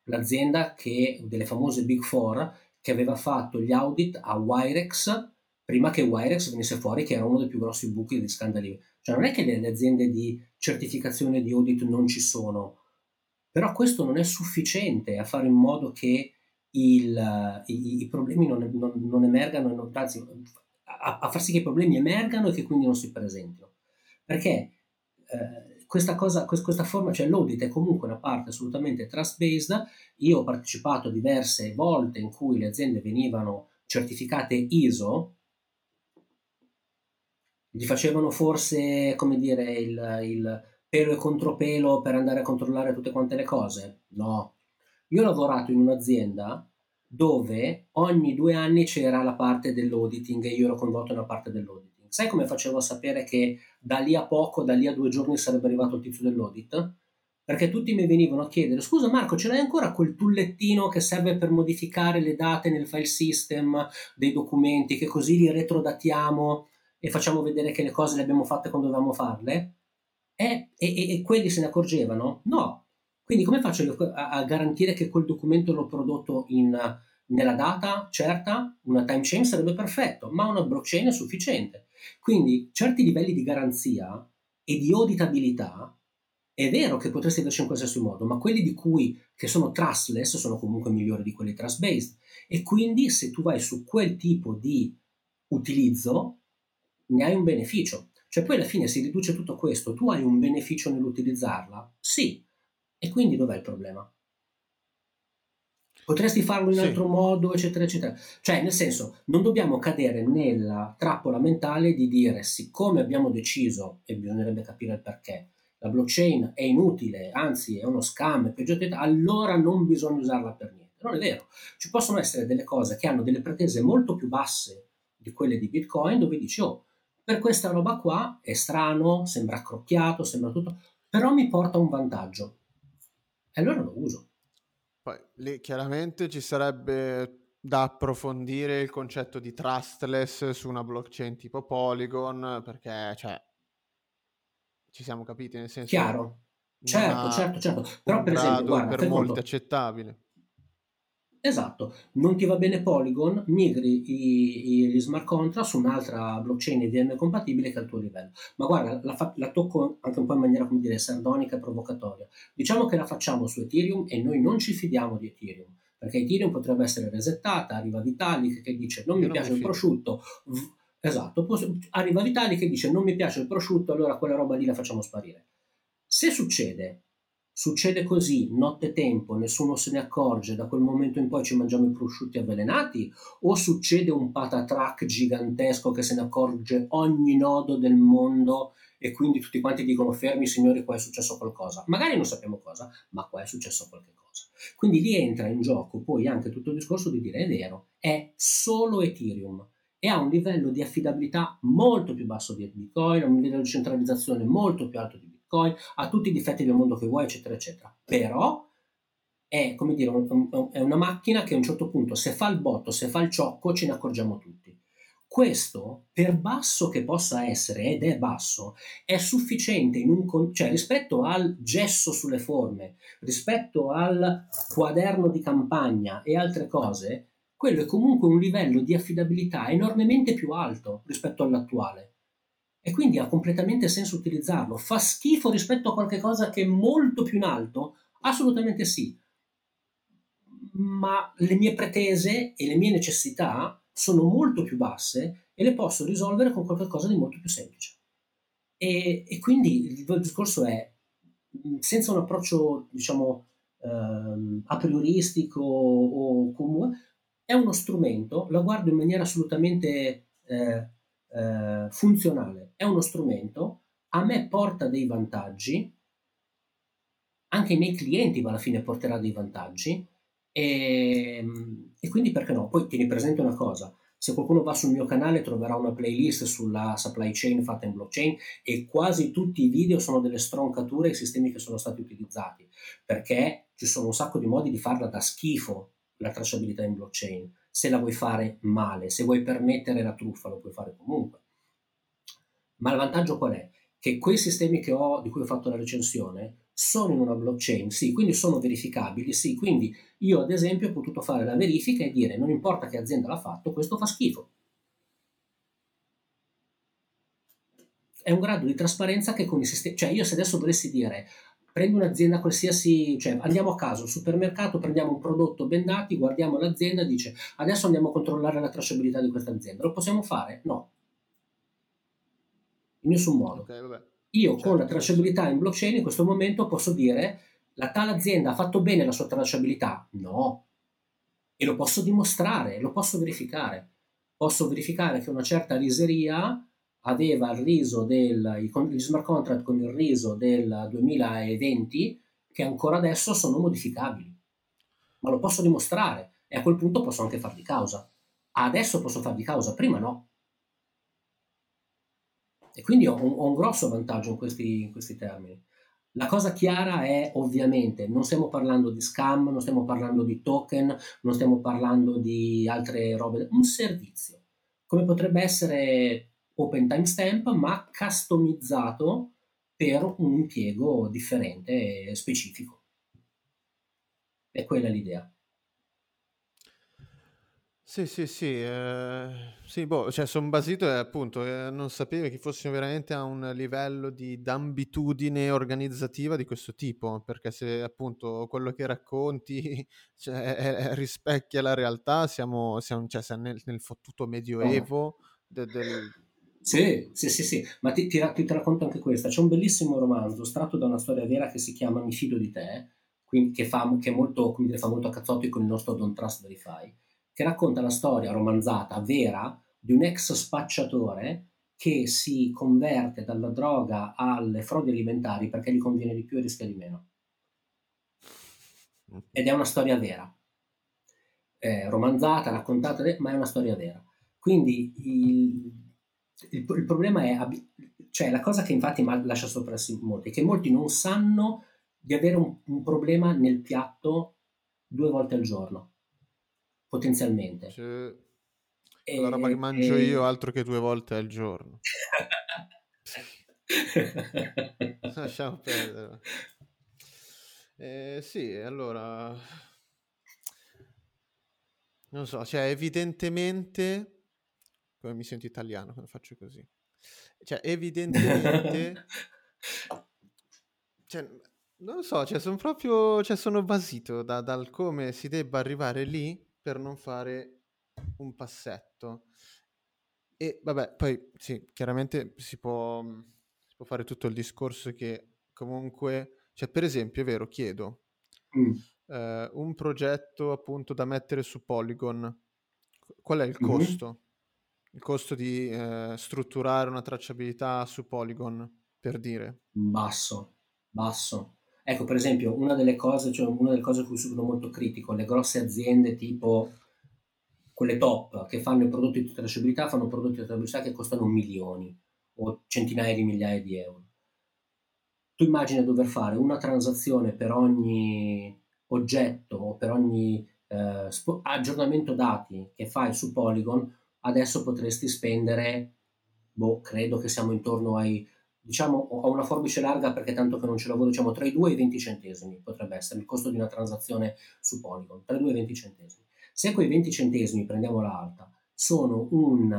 l'azienda che, delle famose Big Four che aveva fatto gli audit a Wirex prima che Wirex venisse fuori che era uno dei più grossi buchi degli scandali. Cioè non è che le, aziende di certificazione di audit non ci sono, però questo non è sufficiente a fare in modo che il, i, i, problemi non, non, non emergano, non, anzi a, a, far sì che i problemi emergano e che quindi non si presentino. Perché eh, questa, cosa, questa forma, cioè l'audit è comunque una parte assolutamente trust-based. Io ho partecipato diverse volte in cui le aziende venivano certificate ISO, gli facevano forse, come dire, il, il pelo e contropelo per andare a controllare tutte quante le cose? No. Io ho lavorato in un'azienda dove ogni due anni c'era la parte dell'auditing e io ero coinvolto nella parte dell'auditing. Sai come facevo a sapere che da lì a poco, da lì a due giorni sarebbe arrivato il tizio dell'audit? Perché tutti mi venivano a chiedere, scusa Marco, ce l'hai ancora quel tullettino che serve per modificare le date nel file system dei documenti, che così li retrodatiamo e facciamo vedere che le cose le abbiamo fatte quando dovevamo farle? E, e, e quelli se ne accorgevano? No. Quindi come faccio a, a garantire che quel documento l'ho prodotto in, nella data certa? Una time chain sarebbe perfetto, ma una blockchain è sufficiente. Quindi certi livelli di garanzia e di auditabilità è vero che potresti averci in qualsiasi modo, ma quelli di cui che sono trustless sono comunque migliori di quelli trust based e quindi se tu vai su quel tipo di utilizzo ne hai un beneficio. Cioè poi alla fine si riduce tutto questo, tu hai un beneficio nell'utilizzarla? Sì. E quindi dov'è il problema? Potresti farlo in sì. altro modo, eccetera, eccetera. Cioè, nel senso, non dobbiamo cadere nella trappola mentale di dire, siccome abbiamo deciso, e bisognerebbe capire il perché, la blockchain è inutile, anzi è uno scam, è peggio, allora non bisogna usarla per niente. Non è vero. Ci possono essere delle cose che hanno delle pretese molto più basse di quelle di Bitcoin, dove dici, oh, per questa roba qua è strano, sembra accrocchiato, sembra tutto, però mi porta un vantaggio. E allora lo uso. Poi lì chiaramente ci sarebbe da approfondire il concetto di trustless su una blockchain tipo Polygon, perché cioè ci siamo capiti nel senso chiaro certo certo certo però per esempio guarda, per molti accettabile Esatto, non ti va bene Polygon, migri i, i, gli smart contract su un'altra blockchain IDM compatibile che è al tuo livello. Ma guarda, la, fa, la, tocco anche un po' in maniera, come dire, sardonica e provocatoria. Diciamo che la facciamo su Ethereum e noi non ci fidiamo di Ethereum, perché Ethereum potrebbe essere resettata, arriva Vitalik che dice non Io mi non piace mi il prosciutto, esatto, arriva Vitalik che dice non mi piace il prosciutto, allora quella roba lì la facciamo sparire. Se succede Succede così, notte tempo, nessuno se ne accorge, da quel momento in poi ci mangiamo i prosciutti avvelenati? O succede un patatrack gigantesco che se ne accorge ogni nodo del mondo e quindi tutti quanti dicono fermi signori qua è successo qualcosa? Magari non sappiamo cosa, ma qua è successo qualche cosa. Quindi lì entra in gioco poi anche tutto il discorso di dire è vero, è solo Ethereum e ha un livello di affidabilità molto più basso di Bitcoin, un livello di centralizzazione molto più alto di Bitcoin Bitcoin, ha tutti i difetti del mondo che vuoi, eccetera, eccetera. Però è, come dire, un, è una macchina che a un certo punto, se fa il botto, se fa il ciocco, ce ne accorgiamo tutti. Questo, per basso che possa essere, ed è basso, è sufficiente un, cioè, rispetto al gesso sulle forme, rispetto al quaderno di campagna e altre cose, quello è comunque un livello di affidabilità enormemente più alto rispetto all'attuale e quindi ha completamente senso utilizzarlo. Fa schifo rispetto a qualcosa che è molto più in alto? Assolutamente sì. Ma le mie pretese e le mie necessità sono molto più basse e le posso risolvere con qualcosa di molto più semplice. E, e quindi il discorso è, senza un approccio, diciamo, ehm, a prioristico o comune, è uno strumento, la guardo in maniera assolutamente eh, eh, funzionale, è uno strumento, a me porta dei vantaggi, anche ai miei clienti alla fine porterà dei vantaggi e, e quindi perché no? Poi tieni presente una cosa, se qualcuno va sul mio canale troverà una playlist sulla supply chain fatta in blockchain e quasi tutti i video sono delle stroncature ai sistemi che sono stati utilizzati, perché ci sono un sacco di modi di farla da schifo la tracciabilità in blockchain se la vuoi fare male, se vuoi permettere la truffa lo puoi fare comunque. Ma il vantaggio qual è? Che quei sistemi che ho, di cui ho fatto la recensione sono in una blockchain, sì, quindi sono verificabili, sì, quindi io ad esempio ho potuto fare la verifica e dire non importa che azienda l'ha fatto, questo fa schifo. È un grado di trasparenza che con i sistemi, cioè io se adesso volessi dire prendi un'azienda qualsiasi, cioè andiamo a caso, supermercato, prendiamo un prodotto ben dati, guardiamo l'azienda, dice adesso andiamo a controllare la tracciabilità di questa azienda. Lo possiamo fare? No. In nessun modo. Okay, io certo, con la tracciabilità in blockchain in questo momento posso dire la tale azienda ha fatto bene la sua tracciabilità? No. E lo posso dimostrare, lo posso verificare. Posso verificare che una certa riseria aveva il riso del, gli smart contract con il riso del 2020 che ancora adesso sono modificabili. Ma lo posso dimostrare e a quel punto posso anche farvi causa. Adesso posso farvi causa, prima no. E quindi ho un, ho un grosso vantaggio in questi, in questi termini. La cosa chiara è ovviamente non stiamo parlando di scam, non stiamo parlando di token, non stiamo parlando di altre robe, un servizio, come potrebbe essere Open Timestamp, ma customizzato per un impiego differente e specifico. È quella l'idea. Sì, sì, sì, eh, sì, boh, cioè sono basito e appunto eh, non sapevo che fossimo veramente a un livello di d'ambitudine organizzativa di questo tipo, perché se appunto quello che racconti cioè, è- rispecchia la realtà, siamo, siamo, cioè, siamo nel, nel fottuto medioevo de- del... Sì, sì, sì, sì, ma ti, ti, ti racconto anche questa. C'è un bellissimo romanzo tratto da una storia vera che si chiama Mi fido di te, quindi, che, fa, che è molto, dire, fa molto a cazzotti con il nostro Don't Trust Verify che racconta la storia romanzata vera di un ex spacciatore che si converte dalla droga alle frodi alimentari perché gli conviene di più e rischia di meno. Ed è una storia vera. È romanzata, raccontata, ma è una storia vera. Quindi il, il, il problema è, cioè la cosa che infatti lascia sopprassi molti, è che molti non sanno di avere un, un problema nel piatto due volte al giorno potenzialmente. Cioè, e, la roba che mangio e... io altro che due volte al giorno. Lasciamo perdere. Eh, sì, allora... Non so, cioè evidentemente... Come mi sento italiano quando faccio così? Cioè, evidentemente... cioè, non lo so, cioè, sono proprio... Cioè, sono basito da, dal come si debba arrivare lì per non fare un passetto. E vabbè, poi sì, chiaramente si può, si può fare tutto il discorso che comunque, cioè per esempio, è vero, chiedo mm. eh, un progetto appunto da mettere su Polygon, qual è il mm-hmm. costo? Il costo di eh, strutturare una tracciabilità su Polygon, per dire? Basso, basso. Ecco, per esempio, una delle cose, cioè una delle cose a cui sono molto critico, le grosse aziende tipo quelle top che fanno i prodotti di tracciabilità, fanno prodotti di tracciabilità che costano milioni o centinaia di migliaia di euro. Tu immagini dover fare una transazione per ogni oggetto o per ogni eh, aggiornamento dati che fai su Polygon, adesso potresti spendere, boh, credo che siamo intorno ai diciamo ho una forbice larga perché tanto che non ce lavoro, diciamo tra i 2 e i 20 centesimi potrebbe essere il costo di una transazione su Polygon, tra i 2 e i 20 centesimi. Se quei 20 centesimi, prendiamola alta, sono un,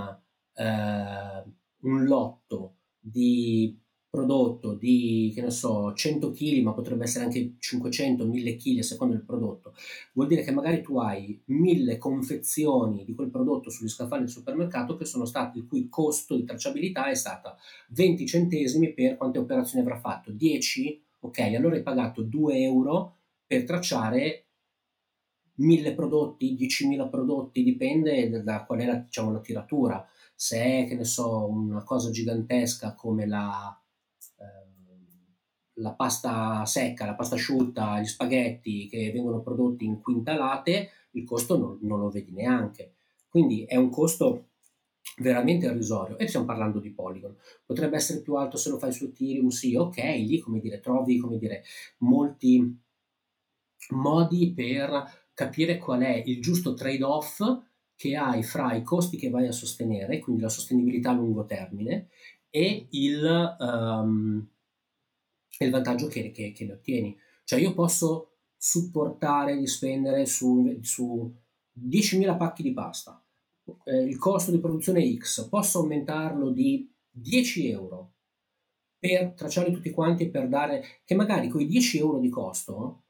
eh, un lotto di prodotto di, che ne so, 100 kg, ma potrebbe essere anche 500, 1000 kg a seconda del prodotto, vuol dire che magari tu hai 1000 confezioni di quel prodotto sugli scaffali del supermercato che sono stati, il cui costo di tracciabilità è stata 20 centesimi per quante operazioni avrà fatto? 10? Ok, allora hai pagato 2 euro per tracciare 1000 prodotti, 10.000 prodotti, dipende da qual è la, diciamo, la tiratura. Se è, che ne so, una cosa gigantesca come la, la pasta secca, la pasta asciutta, gli spaghetti che vengono prodotti in quintalate, il costo non, non lo vedi neanche. Quindi è un costo veramente irrisorio e stiamo parlando di Polygon. Potrebbe essere più alto se lo fai su Ethereum, sì, ok, lì come dire, trovi come dire, molti modi per capire qual è il giusto trade-off che hai fra i costi che vai a sostenere, quindi la sostenibilità a lungo termine, e il, um, è il vantaggio che, che, che ne ottieni. Cioè io posso supportare di spendere su, su 10.000 pacchi di pasta, eh, il costo di produzione X, posso aumentarlo di 10 euro per tracciarli tutti quanti e per dare, che magari con i 10 euro di costo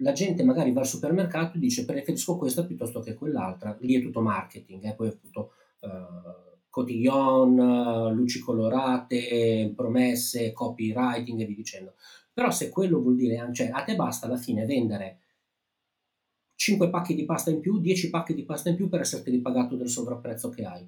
la gente magari va al supermercato e dice preferisco questa piuttosto che quell'altra, lì è tutto marketing, eh? poi tutto uh, cotillon, luci colorate, promesse, copywriting e via dicendo. Però se quello vuol dire, cioè a te basta alla fine vendere 5 pacchi di pasta in più, 10 pacchi di pasta in più per esserti ripagato del sovrapprezzo che hai.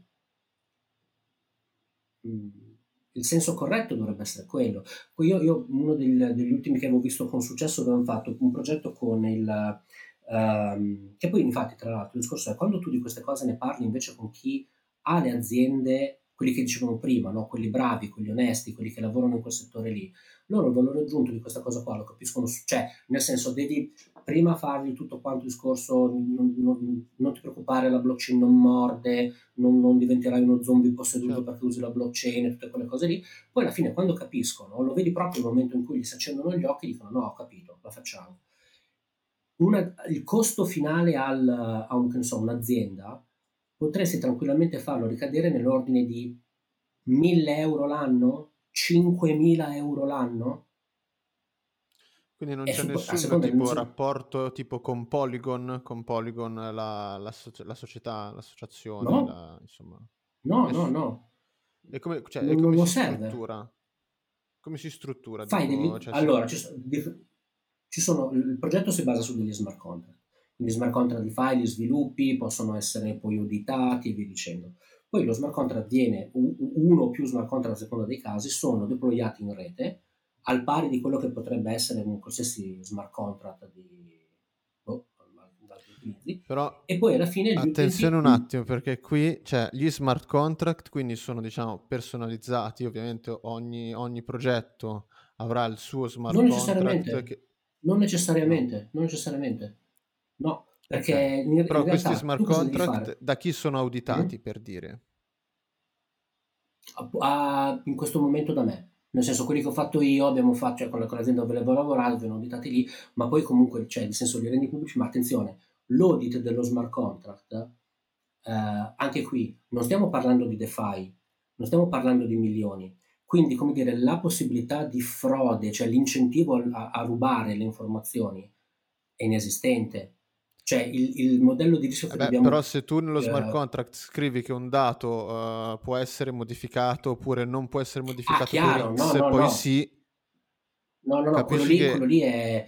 Mm il senso corretto dovrebbe essere quello. Io, io uno del, degli ultimi che avevo visto con successo, avevamo fatto un progetto con il... Um, che poi infatti tra l'altro il discorso è quando tu di queste cose ne parli invece con chi ha le aziende quelli che dicevamo prima, no? quelli bravi, quelli onesti, quelli che lavorano in quel settore lì, loro il valore aggiunto di questa cosa qua lo capiscono, cioè nel senso devi prima fargli tutto quanto il discorso, non, non, non ti preoccupare, la blockchain non morde, non, non diventerai uno zombie posseduto certo. perché usi la blockchain e tutte quelle cose lì, poi alla fine quando capiscono, lo vedi proprio nel momento in cui gli si accendono gli occhi, dicono no, ho capito, la facciamo. Una, il costo finale al, a un, so, un'azienda potresti tranquillamente farlo ricadere nell'ordine di 1000 euro l'anno, 5000 euro l'anno. Quindi non c'è nessun tipo non rapporto tipo con Polygon, con Polygon la, la, la società, l'associazione, no. la, insomma. No, nessun... no, no. E come, cioè, non, come non si serve. struttura? Come si struttura? Fai tipo, degli... cioè, allora, sono, ci sono, il progetto si basa su degli smart contract quindi smart contract di file, gli sviluppi possono essere poi auditati e via dicendo. Poi lo smart contract viene, uno o più smart contract a seconda dei casi, sono deployati in rete al pari di quello che potrebbe essere un qualsiasi smart contract di oh, però e poi alla fine attenzione utenti... un attimo perché qui cioè, gli smart contract quindi sono diciamo personalizzati ovviamente ogni, ogni progetto avrà il suo smart non contract necessariamente, che... non necessariamente non necessariamente No, perché okay. in, Però in questi smart contract da chi sono auditati mm-hmm. per dire? A, a, in questo momento da me. Nel senso, quelli che ho fatto io, abbiamo fatto, cioè con, l'azienda dove avevo lavorato, vengono auditati lì, ma poi comunque, cioè, nel senso, li rendi pubblici, ma attenzione, l'audit dello smart contract, eh, anche qui, non stiamo parlando di DeFi, non stiamo parlando di milioni, quindi, come dire, la possibilità di frode, cioè l'incentivo a, a rubare le informazioni è inesistente. Cioè il, il modello di rischio che Beh, dobbiamo... Però se tu nello smart uh, contract scrivi che un dato uh, può essere modificato oppure non può essere modificato ah, chiaro, no, no, poi no. sì... No, no, no, quello lì, che... quello lì, è...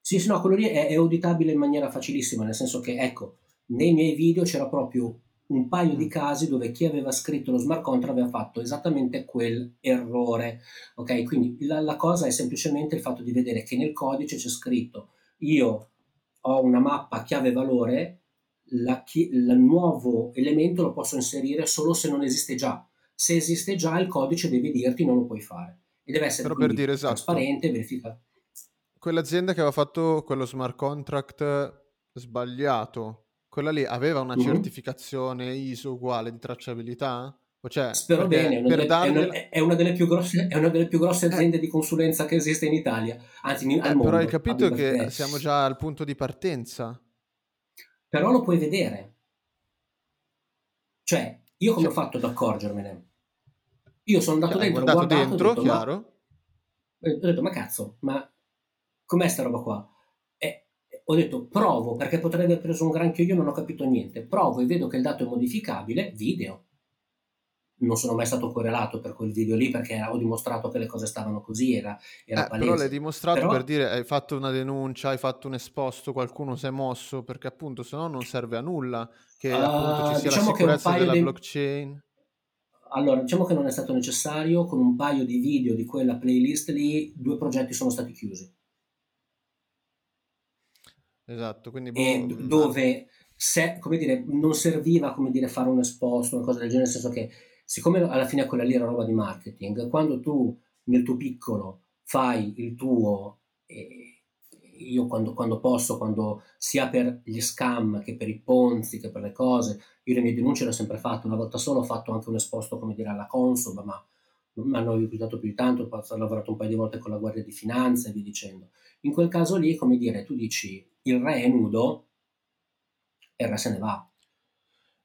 Sì, sì, no, quello lì è, è auditabile in maniera facilissima, nel senso che, ecco, nei miei video c'era proprio un paio di mm. casi dove chi aveva scritto lo smart contract aveva fatto esattamente quel errore. Ok, quindi la, la, cosa è semplicemente il fatto di vedere che nel codice c'è scritto io ho una mappa chiave valore, la, il nuovo elemento lo posso inserire solo se non esiste già. Se esiste già, il codice deve dirti non lo puoi fare. E deve essere per dire, esatto. trasparente, verificato. Quell'azienda che aveva fatto quello smart contract sbagliato, quella lì aveva una mm-hmm. certificazione ISO uguale di tracciabilità? Cioè, Spero bene, è una, delle, dargli... è, una, è, una delle grosse, è, una, delle più grosse, aziende eh. di consulenza che esiste in Italia, anzi in, al eh, mondo. Però hai capito che perché... siamo già al punto di partenza. Però lo puoi vedere. Cioè, io come cioè... ho fatto ad accorgermene? Io sono andato cioè, dentro, ho guardato dentro, ho detto, chiaro. Ma... Ho detto, ma cazzo, ma com'è sta roba qua? E ho detto, provo, perché potrei aver preso un granchio io, non ho capito niente. Provo e vedo che il dato è modificabile, video non sono mai stato correlato per quel video lì perché ho dimostrato che le cose stavano così, era, era eh, Però l'hai dimostrato però... per dire hai fatto una denuncia, hai fatto un esposto, qualcuno si è mosso, perché appunto se no non serve a nulla che uh, appunto ci sia diciamo la sicurezza della di... blockchain. Allora, diciamo che non è stato necessario, con un paio di video di quella playlist lì, due progetti sono stati chiusi. Esatto, quindi... E boh, dove, se, come dire, non serviva, come dire, fare un esposto, una cosa del genere, nel senso che siccome alla fine quella lì era roba di marketing, quando tu nel tuo piccolo fai il tuo, eh, io quando, quando, posso, quando sia per gli scam che per i ponzi, che per le cose, io le mie denunce le ho sempre fatte, una volta sola ho fatto anche un esposto, come dire, alla Consob, ma mi hanno aiutato più di tanto, ho lavorato un paio di volte con la Guardia di Finanza e via dicendo. In quel caso lì, come dire, tu dici il re è nudo e il re se ne va.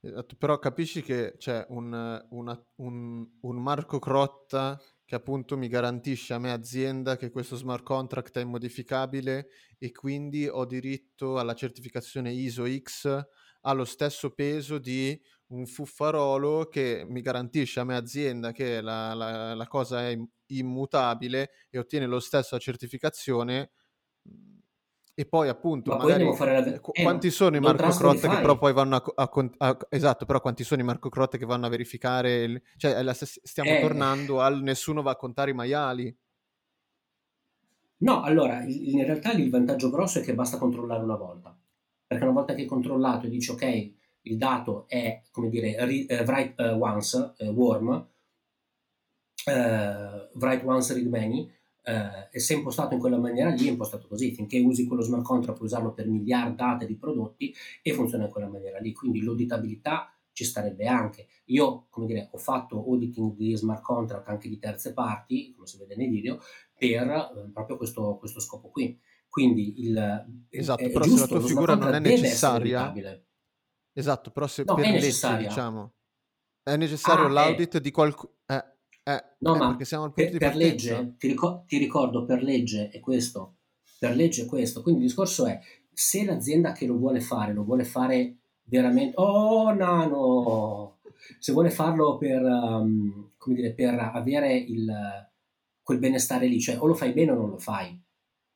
Esatto, però capisci che c'è un, una, un, un Marco Crotta che appunto mi garantisce a me azienda che questo smart contract è immodificabile e quindi ho diritto alla certificazione ISO X allo stesso peso di un fuffarolo che mi garantisce a me azienda che la, la, la cosa è immutabile e ottiene lo stesso certificazione e poi appunto, Ma magari, la... eh, quanti sono i Marco Crotte che però poi vanno a, a, a, Esatto, però quanti sono i Marco Crotte che vanno a verificare... Il, cioè, la, stiamo eh. tornando al nessuno va a contare i maiali. No, allora, in realtà il vantaggio grosso è che basta controllare una volta. Perché una volta che hai controllato e dici, ok, il dato è, come dire, uh, write uh, once, uh, warm, write once, read many, eh, e se è impostato in quella maniera lì, è impostato così, finché usi quello smart contract puoi usarlo per miliardate di prodotti e funziona in quella maniera lì, quindi l'auditabilità ci starebbe anche. Io, come dire, ho fatto auditing di smart contract anche di terze parti, come si vede nei video, per eh, proprio questo, questo, scopo qui. Quindi il Esatto, però giusto, se la tua figura non è necessaria Esatto, però se no, per legge, diciamo, è necessario ah, l'audit è... di qualcuno eh, eh, no, eh, ma per, per legge, ti, ricor- ti, ricordo, per legge è questo, per legge è questo. Quindi il discorso è, se l'azienda che lo vuole fare, lo vuole fare veramente... Oh, nano! Se vuole farlo per, um, come dire, per avere il, quel benestare lì, cioè o lo fai bene o non lo fai.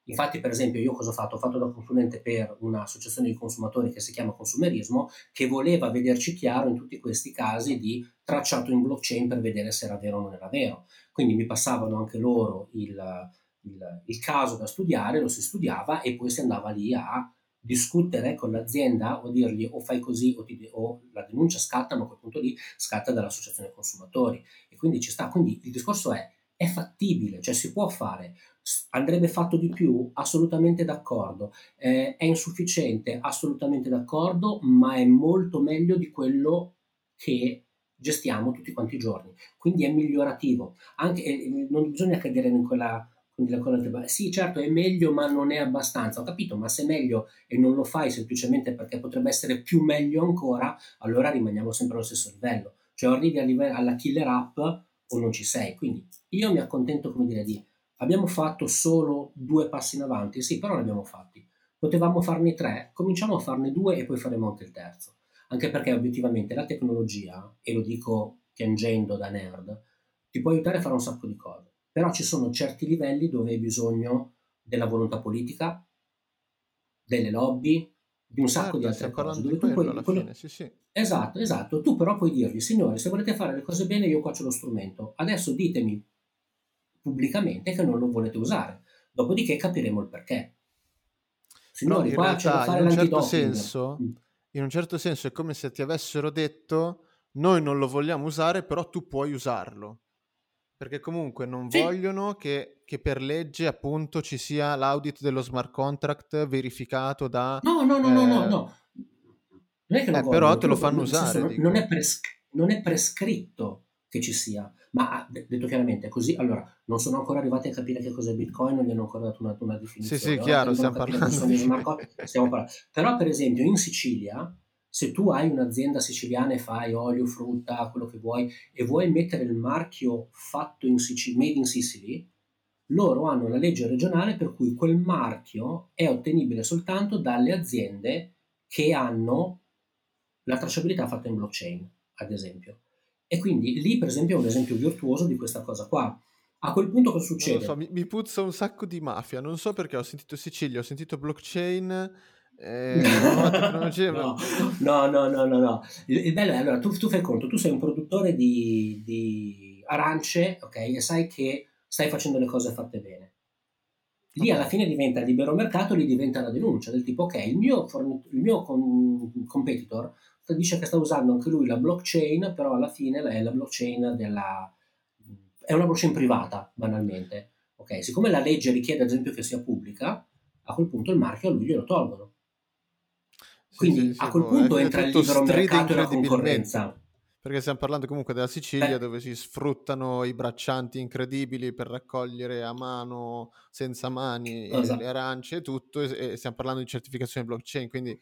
Infatti, per esempio, io cosa ho fatto? Ho fatto da consulente per un'associazione di consumatori che si chiama Consumerismo, che voleva vederci chiaro in tutti questi casi di tracciato in blockchain per vedere se era vero o non era vero. Quindi mi passavano anche loro il, il, il caso da studiare, lo si studiava e poi si andava lì a discutere con l'azienda o dirgli o fai così o, ti, o la denuncia scatta, ma a quel punto lì scatta dall'associazione consumatori. E quindi ci sta. Quindi il discorso è è fattibile, cioè si può fare. Andrebbe fatto di più? Assolutamente d'accordo. Eh, è insufficiente? Assolutamente d'accordo, ma è molto meglio di quello che gestiamo tutti quanti i giorni. Quindi è migliorativo. Anche, eh, non bisogna cadere in quella. Sì, certo, è meglio, ma non è abbastanza. Ho capito, ma se è meglio e non lo fai semplicemente perché potrebbe essere più meglio ancora, allora rimaniamo sempre allo stesso livello. Cioè arrivi alla killer app o non ci sei. Quindi io mi accontento, come dire, di abbiamo fatto solo due passi in avanti, sì, però ne abbiamo fatti. Potevamo farne tre, cominciamo a farne due e poi faremo anche il terzo. Anche perché obiettivamente la tecnologia, e lo dico piangendo da nerd, ti può aiutare a fare un sacco di cose. Però ci sono certi livelli dove hai bisogno della volontà politica, delle lobby, di un sacco certo, di altre cose. Dove tu puoi, quello... fine, sì, sì. Esatto, esatto. Tu però puoi dirgli, signore, se volete fare le cose bene, io qua c'ho lo strumento. Adesso ditemi pubblicamente che non lo volete usare. Dopodiché capiremo il perché. Signori, no, qua realtà, in un certo senso, mm. in un certo senso è come se ti avessero detto noi non lo vogliamo usare, però tu puoi usarlo. Perché comunque non sì. vogliono che, che, per legge appunto ci sia l'audit dello smart contract verificato da... No, no, no, eh... no, no, no. Non è che eh, vogliono, però te lo fanno usare. Non, è pres- non, è prescritto che ci sia, ma detto chiaramente così, allora non sono ancora arrivati a capire che cos'è Bitcoin, non gli hanno ancora dato una, una definizione. Sì, sì, chiaro, stiamo parlando. Di... Stiamo parlando. Però per esempio in Sicilia, se tu hai un'azienda siciliana e fai olio, frutta, quello che vuoi, e vuoi mettere il marchio fatto in Sicilia, made in Sicily, loro hanno la legge regionale per cui quel marchio è ottenibile soltanto dalle aziende che hanno la tracciabilità fatta in blockchain, ad esempio. E quindi lì, per esempio, è un esempio virtuoso di questa cosa qua. A quel punto cosa succede? So, mi, mi, puzza un sacco di mafia, non so perché ho sentito Sicilia, ho sentito blockchain... Eh, no, no, no, no, no, no. Il, il bello è, allora, tu, tu, fai conto, tu sei un produttore di, di arance, ok, e sai che stai facendo le cose fatte bene. Lì alla fine diventa libero mercato, lì diventa la denuncia del tipo, ok, il mio, fornit- il mio com- competitor dice che sta usando anche lui la blockchain, però alla fine è la blockchain della... è una blockchain privata, banalmente. Ok, siccome la legge richiede ad esempio che sia pubblica, a quel punto il marchio a lui glielo tolgono. Quindi sì, sì, a quel punto entra il libero mercato e la concorrenza. Perché stiamo parlando comunque della Sicilia, Beh. dove si sfruttano i braccianti incredibili per raccogliere a mano, senza mani, esatto. le arance e tutto, e, e stiamo parlando di certificazione blockchain, quindi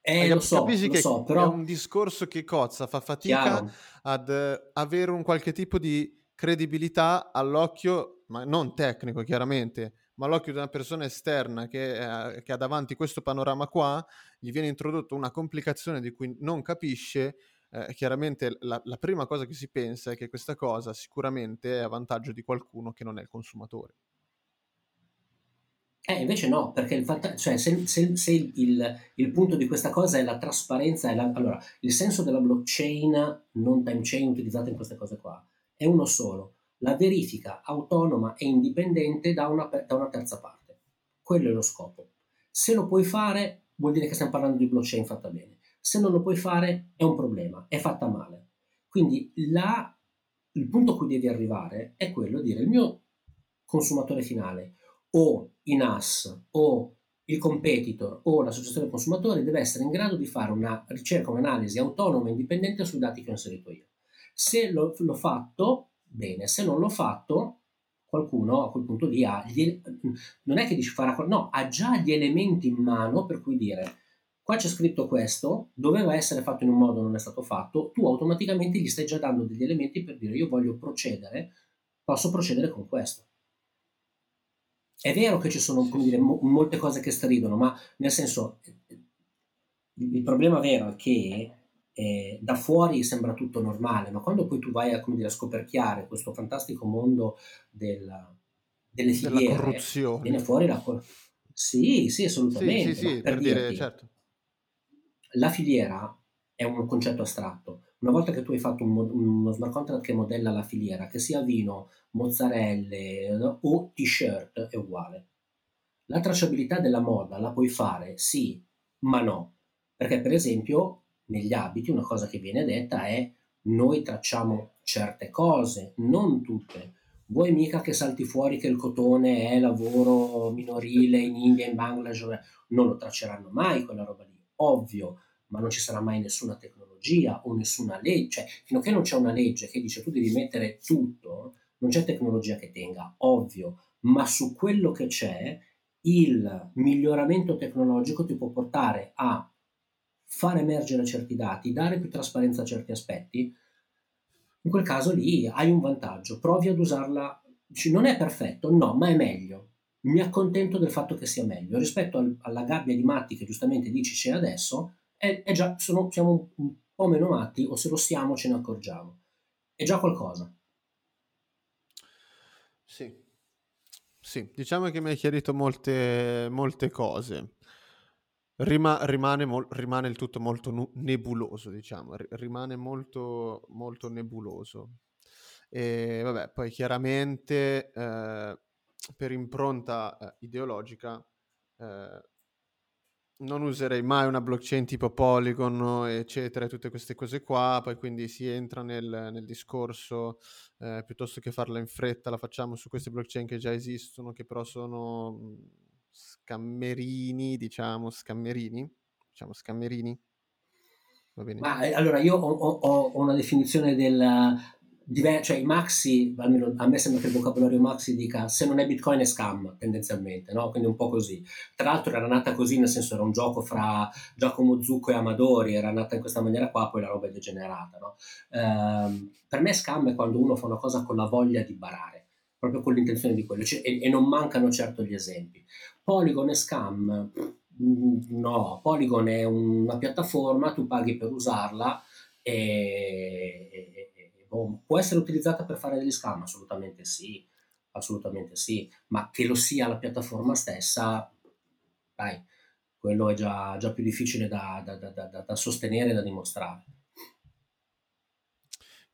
eh, lo so, capisci lo che so, però... è un discorso che cozza, fa fatica Chiaro. ad uh, avere un qualche tipo di credibilità all'occhio, ma non tecnico chiaramente, ma all'occhio di una persona esterna che, eh, che ha davanti questo panorama qua, gli viene introdotto una complicazione di cui non capisce, eh, chiaramente la, la, prima cosa che si pensa è che questa cosa sicuramente è a vantaggio di qualcuno che non è il consumatore. Eh, invece no, perché il fatta- cioè, se, se, se il, il, punto di questa cosa è la trasparenza, è la, allora, il senso della blockchain, non time chain utilizzata in queste cose qua, è uno solo, la verifica autonoma e indipendente da una, da una terza parte. Quello è lo scopo. Se lo puoi fare, vuol dire che stiamo parlando di blockchain fatta bene. Se non lo puoi fare, è un problema, è fatta male. Quindi la, il punto a cui devi arrivare è quello di dire il mio consumatore finale o i NAS o il competitor o l'associazione consumatori deve essere in grado di fare una ricerca, un'analisi autonoma e indipendente sui dati che ho inserito io. Se l'ho, l'ho fatto, bene, se non l'ho fatto, qualcuno a quel punto lì ha gli, non è che dice farà no, ha già gli elementi in mano per cui dire qua c'è scritto questo, doveva essere fatto in un modo, non è stato fatto, tu automaticamente gli stai già dando degli elementi per dire io voglio procedere, posso procedere con questo. È vero che ci sono dire, mo- molte cose che stridono, ma nel senso, il problema vero è che eh, da fuori sembra tutto normale, ma quando poi tu vai a, dire, a scoperchiare questo fantastico mondo del, delle filiere, Della corruzione. viene fuori la corruzione. Sì, sì, assolutamente. Sì, sì, sì per, per dire, certo. La filiera è un concetto astratto. Una volta che tu hai fatto un, uno smart contract che modella la filiera, che sia vino, mozzarelle o t-shirt, è uguale. La tracciabilità della moda la puoi fare, sì, ma no. Perché per esempio negli abiti una cosa che viene detta è noi tracciamo certe cose, non tutte. Vuoi mica che salti fuori che il cotone è lavoro minorile in India, in Bangladesh? Non lo tracceranno mai quella roba lì, ovvio, ma non ci sarà mai nessuna tecnologia o nessuna legge. Cioè, fino a che non c'è una legge che dice tu devi mettere tutto, non c'è tecnologia che tenga, ovvio, ma su quello che c'è il miglioramento tecnologico ti può portare a far emergere certi dati, dare più trasparenza a certi aspetti, in quel caso lì hai un vantaggio, provi ad usarla, non è perfetto, no, ma è meglio. Mi accontento del fatto che sia meglio rispetto al, alla gabbia di matti che giustamente dici c'è adesso, è, è già, sono, siamo un po' meno matti o se lo siamo ce ne accorgiamo. È già qualcosa. Sì, sì, diciamo che mi hai chiarito molte, molte cose. Rima- rimane, mo- rimane, il tutto molto nu- nebuloso, diciamo, R- rimane molto, molto nebuloso. E vabbè, poi chiaramente eh, per impronta eh, ideologica eh, non userei mai una blockchain tipo Polygon, eccetera, tutte queste cose qua, poi quindi si entra nel, nel discorso, eh, piuttosto che farla in fretta, la facciamo su queste blockchain che già esistono, che però sono scammerini, diciamo, scammerini, diciamo scammerini. Ma eh, allora io ho, ho, ho una definizione del, cioè i maxi, almeno a me sembra che il vocabolario maxi dica se non è bitcoin è scam tendenzialmente, no? quindi un po' così. Tra l'altro era nata così, nel senso era un gioco fra Giacomo Zucco e Amadori, era nata in questa maniera qua, poi la roba è degenerata. No? Ehm, per me scam è quando uno fa una cosa con la voglia di barare, proprio con l'intenzione di quello, cioè, e, e, non mancano certo gli esempi. Polygon e scam, mm, no, Polygon è una piattaforma, tu paghi per usarla e, può essere utilizzata per fare degli scam? Assolutamente sì, assolutamente sì, ma che lo sia la piattaforma stessa, dai, quello è già, già più difficile da, da, da, da sostenere e da dimostrare.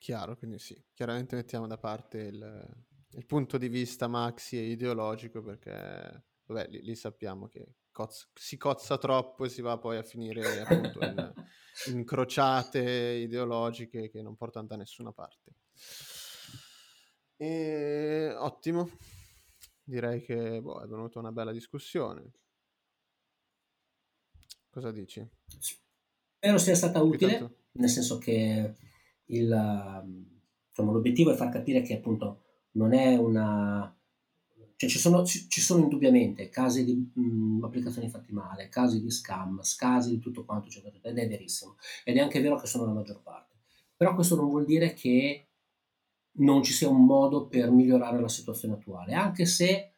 Chiaro, quindi sì, chiaramente mettiamo da parte il, il punto di vista maxi e ideologico perché, vabbè, lì, lì sappiamo che cozza, si cozza troppo e si va poi a finire appunto in, in crociate ideologiche che non portano da nessuna parte. E, ottimo, direi che boh, è venuta una bella discussione. Cosa dici? Spero sia stata utile, Intanto. nel senso che il, diciamo, l'obiettivo è far capire che appunto non è una... Cioè ci sono, ci sono indubbiamente casi di mh, applicazioni fatte male, casi di scam, casi di tutto quanto, eccetera, ed è verissimo. Ed è anche vero che sono la maggior parte. Però questo non vuol dire che non ci sia un modo per migliorare la situazione attuale, anche se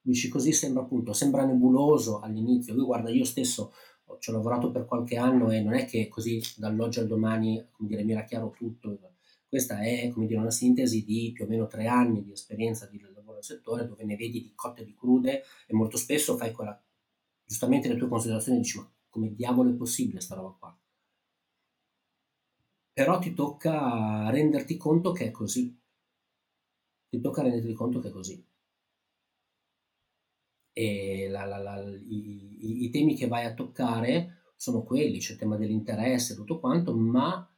dici così sembra appunto, sembra nebuloso all'inizio. Io guarda, io stesso ci ho lavorato per qualche anno e non è che così dall'oggi al domani, dire, mi era chiaro tutto. Questa è, dire, una sintesi di più o meno tre anni di esperienza di lavoro nel settore, dove ne vedi di cotte e di crude e molto spesso fai quella, giustamente le tue considerazioni dici, ma come diavolo è possibile sta roba qua? Però ti tocca renderti conto che è così. Ti tocca renderti conto che è così e la, la, la, i, i, temi che vai a toccare sono quelli, c'è il tema dell'interesse, tutto quanto, ma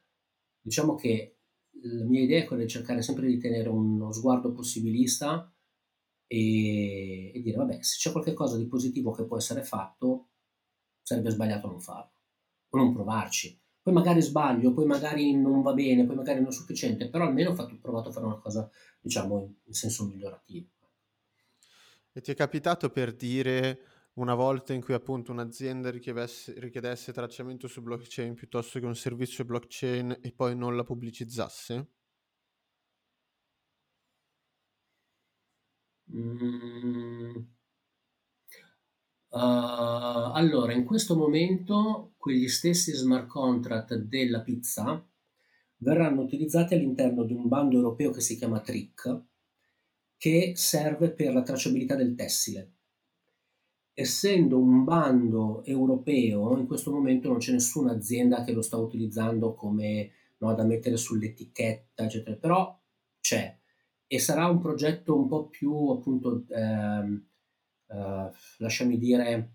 diciamo che la mia idea è quella di cercare sempre di tenere uno sguardo possibilista e, e dire, vabbè, se c'è qualcosa di positivo che può essere fatto, sarebbe sbagliato non farlo o non provarci. Poi magari sbaglio, poi magari non va bene, poi magari non è sufficiente, però almeno ho fatto, provato a fare una cosa, diciamo, in senso migliorativo. E ti è capitato per dire una volta in cui appunto un'azienda richiedesse tracciamento su blockchain piuttosto che un servizio blockchain e poi non la pubblicizzasse? Mm. Uh, allora, in questo momento quegli stessi smart contract della pizza verranno utilizzati all'interno di un bando europeo che si chiama TRIC, che serve per la tracciabilità del tessile. Essendo un bando europeo, in questo momento non c'è nessuna azienda che lo sta utilizzando come no, da mettere sull'etichetta, eccetera, però c'è. E sarà un progetto un po' più appunto, ehm, eh, lasciami dire,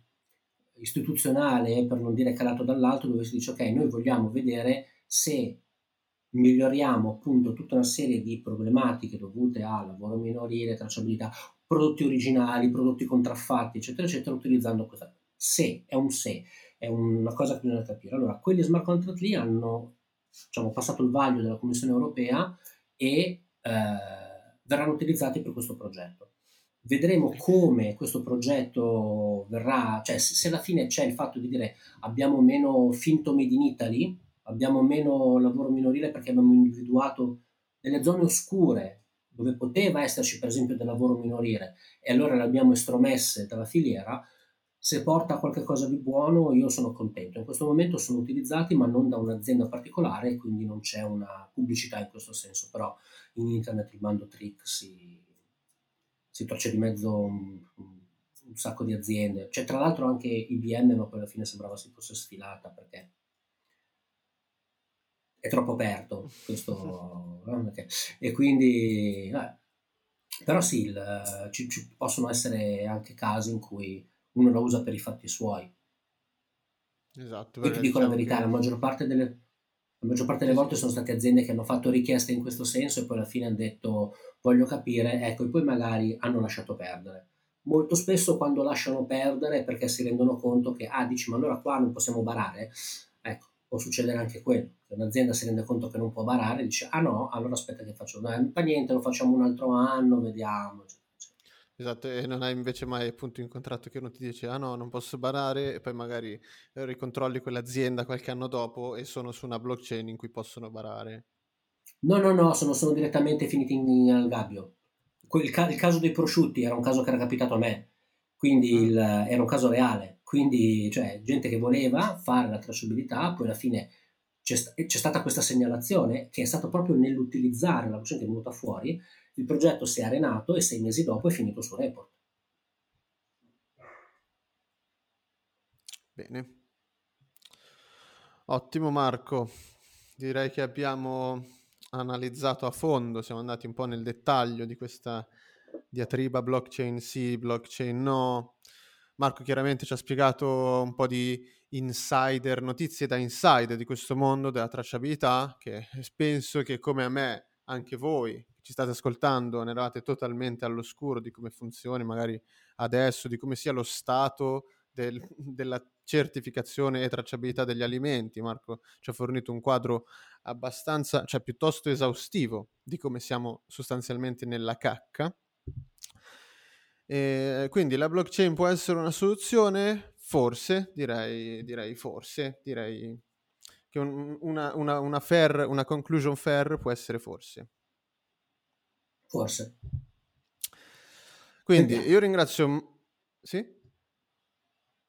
istituzionale, per non dire calato dall'alto, dove si dice ok, noi vogliamo vedere se miglioriamo appunto tutta una serie di problematiche dovute a lavoro minorile, tracciabilità, prodotti originali, prodotti contraffatti, eccetera, eccetera, utilizzando questa. Se, è un se, è una cosa che bisogna capire. Allora, quelli smart contract lì hanno diciamo, passato il vaglio della Commissione europea e eh, verranno utilizzati per questo progetto. Vedremo come questo progetto verrà, cioè se, se alla fine c'è il fatto di dire abbiamo meno finto made in Italy, abbiamo meno lavoro minorile perché abbiamo individuato delle zone oscure dove poteva esserci per esempio del lavoro minorile e allora le abbiamo estromesse dalla filiera, se porta qualcosa di buono io sono contento. In questo momento sono utilizzati ma non da un'azienda particolare, quindi non c'è una pubblicità in questo senso, però in internet il mando trick si, si torce di mezzo un, un, sacco di aziende. C'è tra l'altro anche IBM, ma poi alla fine sembrava si fosse sfilata perché è troppo aperto questo, e quindi eh, però sì il, ci, ci, possono essere anche casi in cui uno la usa per i fatti suoi esatto poi ti dico diciamo la verità che... la maggior parte delle la maggior parte delle volte sono state aziende che hanno fatto richieste in questo senso e poi alla fine hanno detto voglio capire, ecco, e poi magari hanno lasciato perdere. Molto spesso quando lasciano perdere è perché si rendono conto che, ah, dici, ma allora qua non possiamo barare? Ecco, può succedere anche quello, un'azienda si rende conto che non può barare dice ah no, allora aspetta che faccio, non fa niente, lo facciamo un altro anno, vediamo. Esatto, e non hai invece mai appunto incontrato che uno ti dice ah no, non posso barare e poi magari ricontrolli quell'azienda qualche anno dopo e sono su una blockchain in cui possono barare. No, no, no, sono, sono direttamente finiti in, in, al gabbio. Il, ca- il, caso dei prosciutti era un caso che era capitato a me, quindi mm. il, era un caso reale quindi, cioè, gente che voleva fare la tracciabilità, poi alla fine c'è, c'è stata questa segnalazione che è stato proprio nell'utilizzare la blockchain che è venuta fuori, il progetto si è arenato e sei mesi dopo è finito su report. Bene. Ottimo Marco, direi che abbiamo analizzato a fondo, siamo andati un po' nel dettaglio di questa diatriba blockchain sì, blockchain no, Marco chiaramente ci ha spiegato un po' di insider, notizie da insider di questo mondo della tracciabilità, che penso che come a me, anche voi che ci state ascoltando, ne eravate totalmente all'oscuro di come funzioni, magari adesso, di come sia lo stato del, della certificazione e tracciabilità degli alimenti. Marco ci ha fornito un quadro abbastanza, cioè piuttosto esaustivo di come siamo sostanzialmente nella cacca. E quindi la blockchain può essere una soluzione? Forse, direi, direi forse, direi che un, una, una, una, fair, una conclusion fair può essere forse. Forse. Quindi io ringrazio... Sì?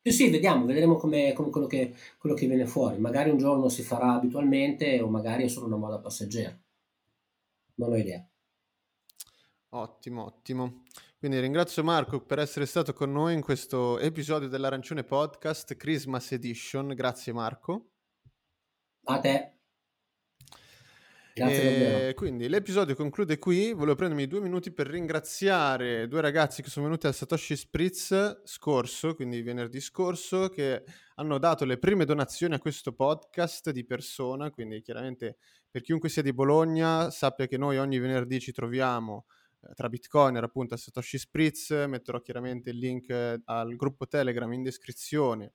Sì, sì, vediamo, vedremo come, come quello, che, quello, che, viene fuori. Magari un giorno si farà abitualmente o magari è solo una moda passeggera. Non ho idea. Ottimo, ottimo. Quindi ringrazio Marco per essere stato con noi in questo episodio dell'Arancione Podcast Christmas Edition. Grazie Marco. A te. Grazie e quindi l'episodio conclude qui. Volevo prendermi due minuti per ringraziare due ragazzi che sono venuti al Satoshi Spritz scorso, quindi venerdì scorso, che hanno dato le prime donazioni a questo podcast di persona. Quindi, chiaramente, per chiunque sia di Bologna, sappia che noi ogni venerdì ci troviamo tra Bitcoiner appunto a Satoshi Spritz. Metterò chiaramente il link eh, al gruppo Telegram in descrizione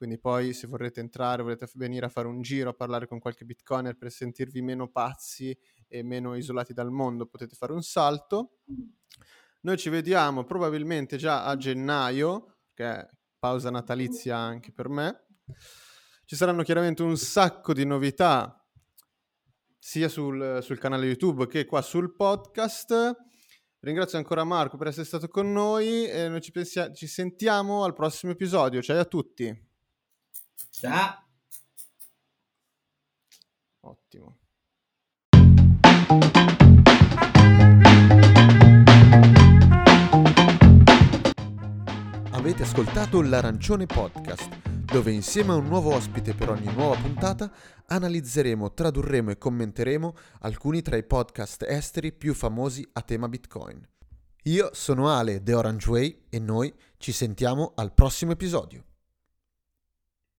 quindi poi se vorrete entrare, volete venire a fare un giro, a parlare con qualche bitcoiner per sentirvi meno pazzi e meno isolati dal mondo, potete fare un salto. Noi ci vediamo probabilmente già a gennaio, che è pausa natalizia anche per me. Ci saranno chiaramente un sacco di novità sia sul, sul canale YouTube che qua sul podcast. Ringrazio ancora Marco per essere stato con noi e noi ci, pensia- ci sentiamo al prossimo episodio. Ciao a tutti! Ciao. Ottimo. Avete ascoltato l'Arancione Podcast, dove insieme a un nuovo ospite per ogni nuova puntata analizzeremo, tradurremo e commenteremo alcuni tra i podcast esteri più famosi a tema Bitcoin. Io sono Ale The Orange Way e noi ci sentiamo al prossimo episodio.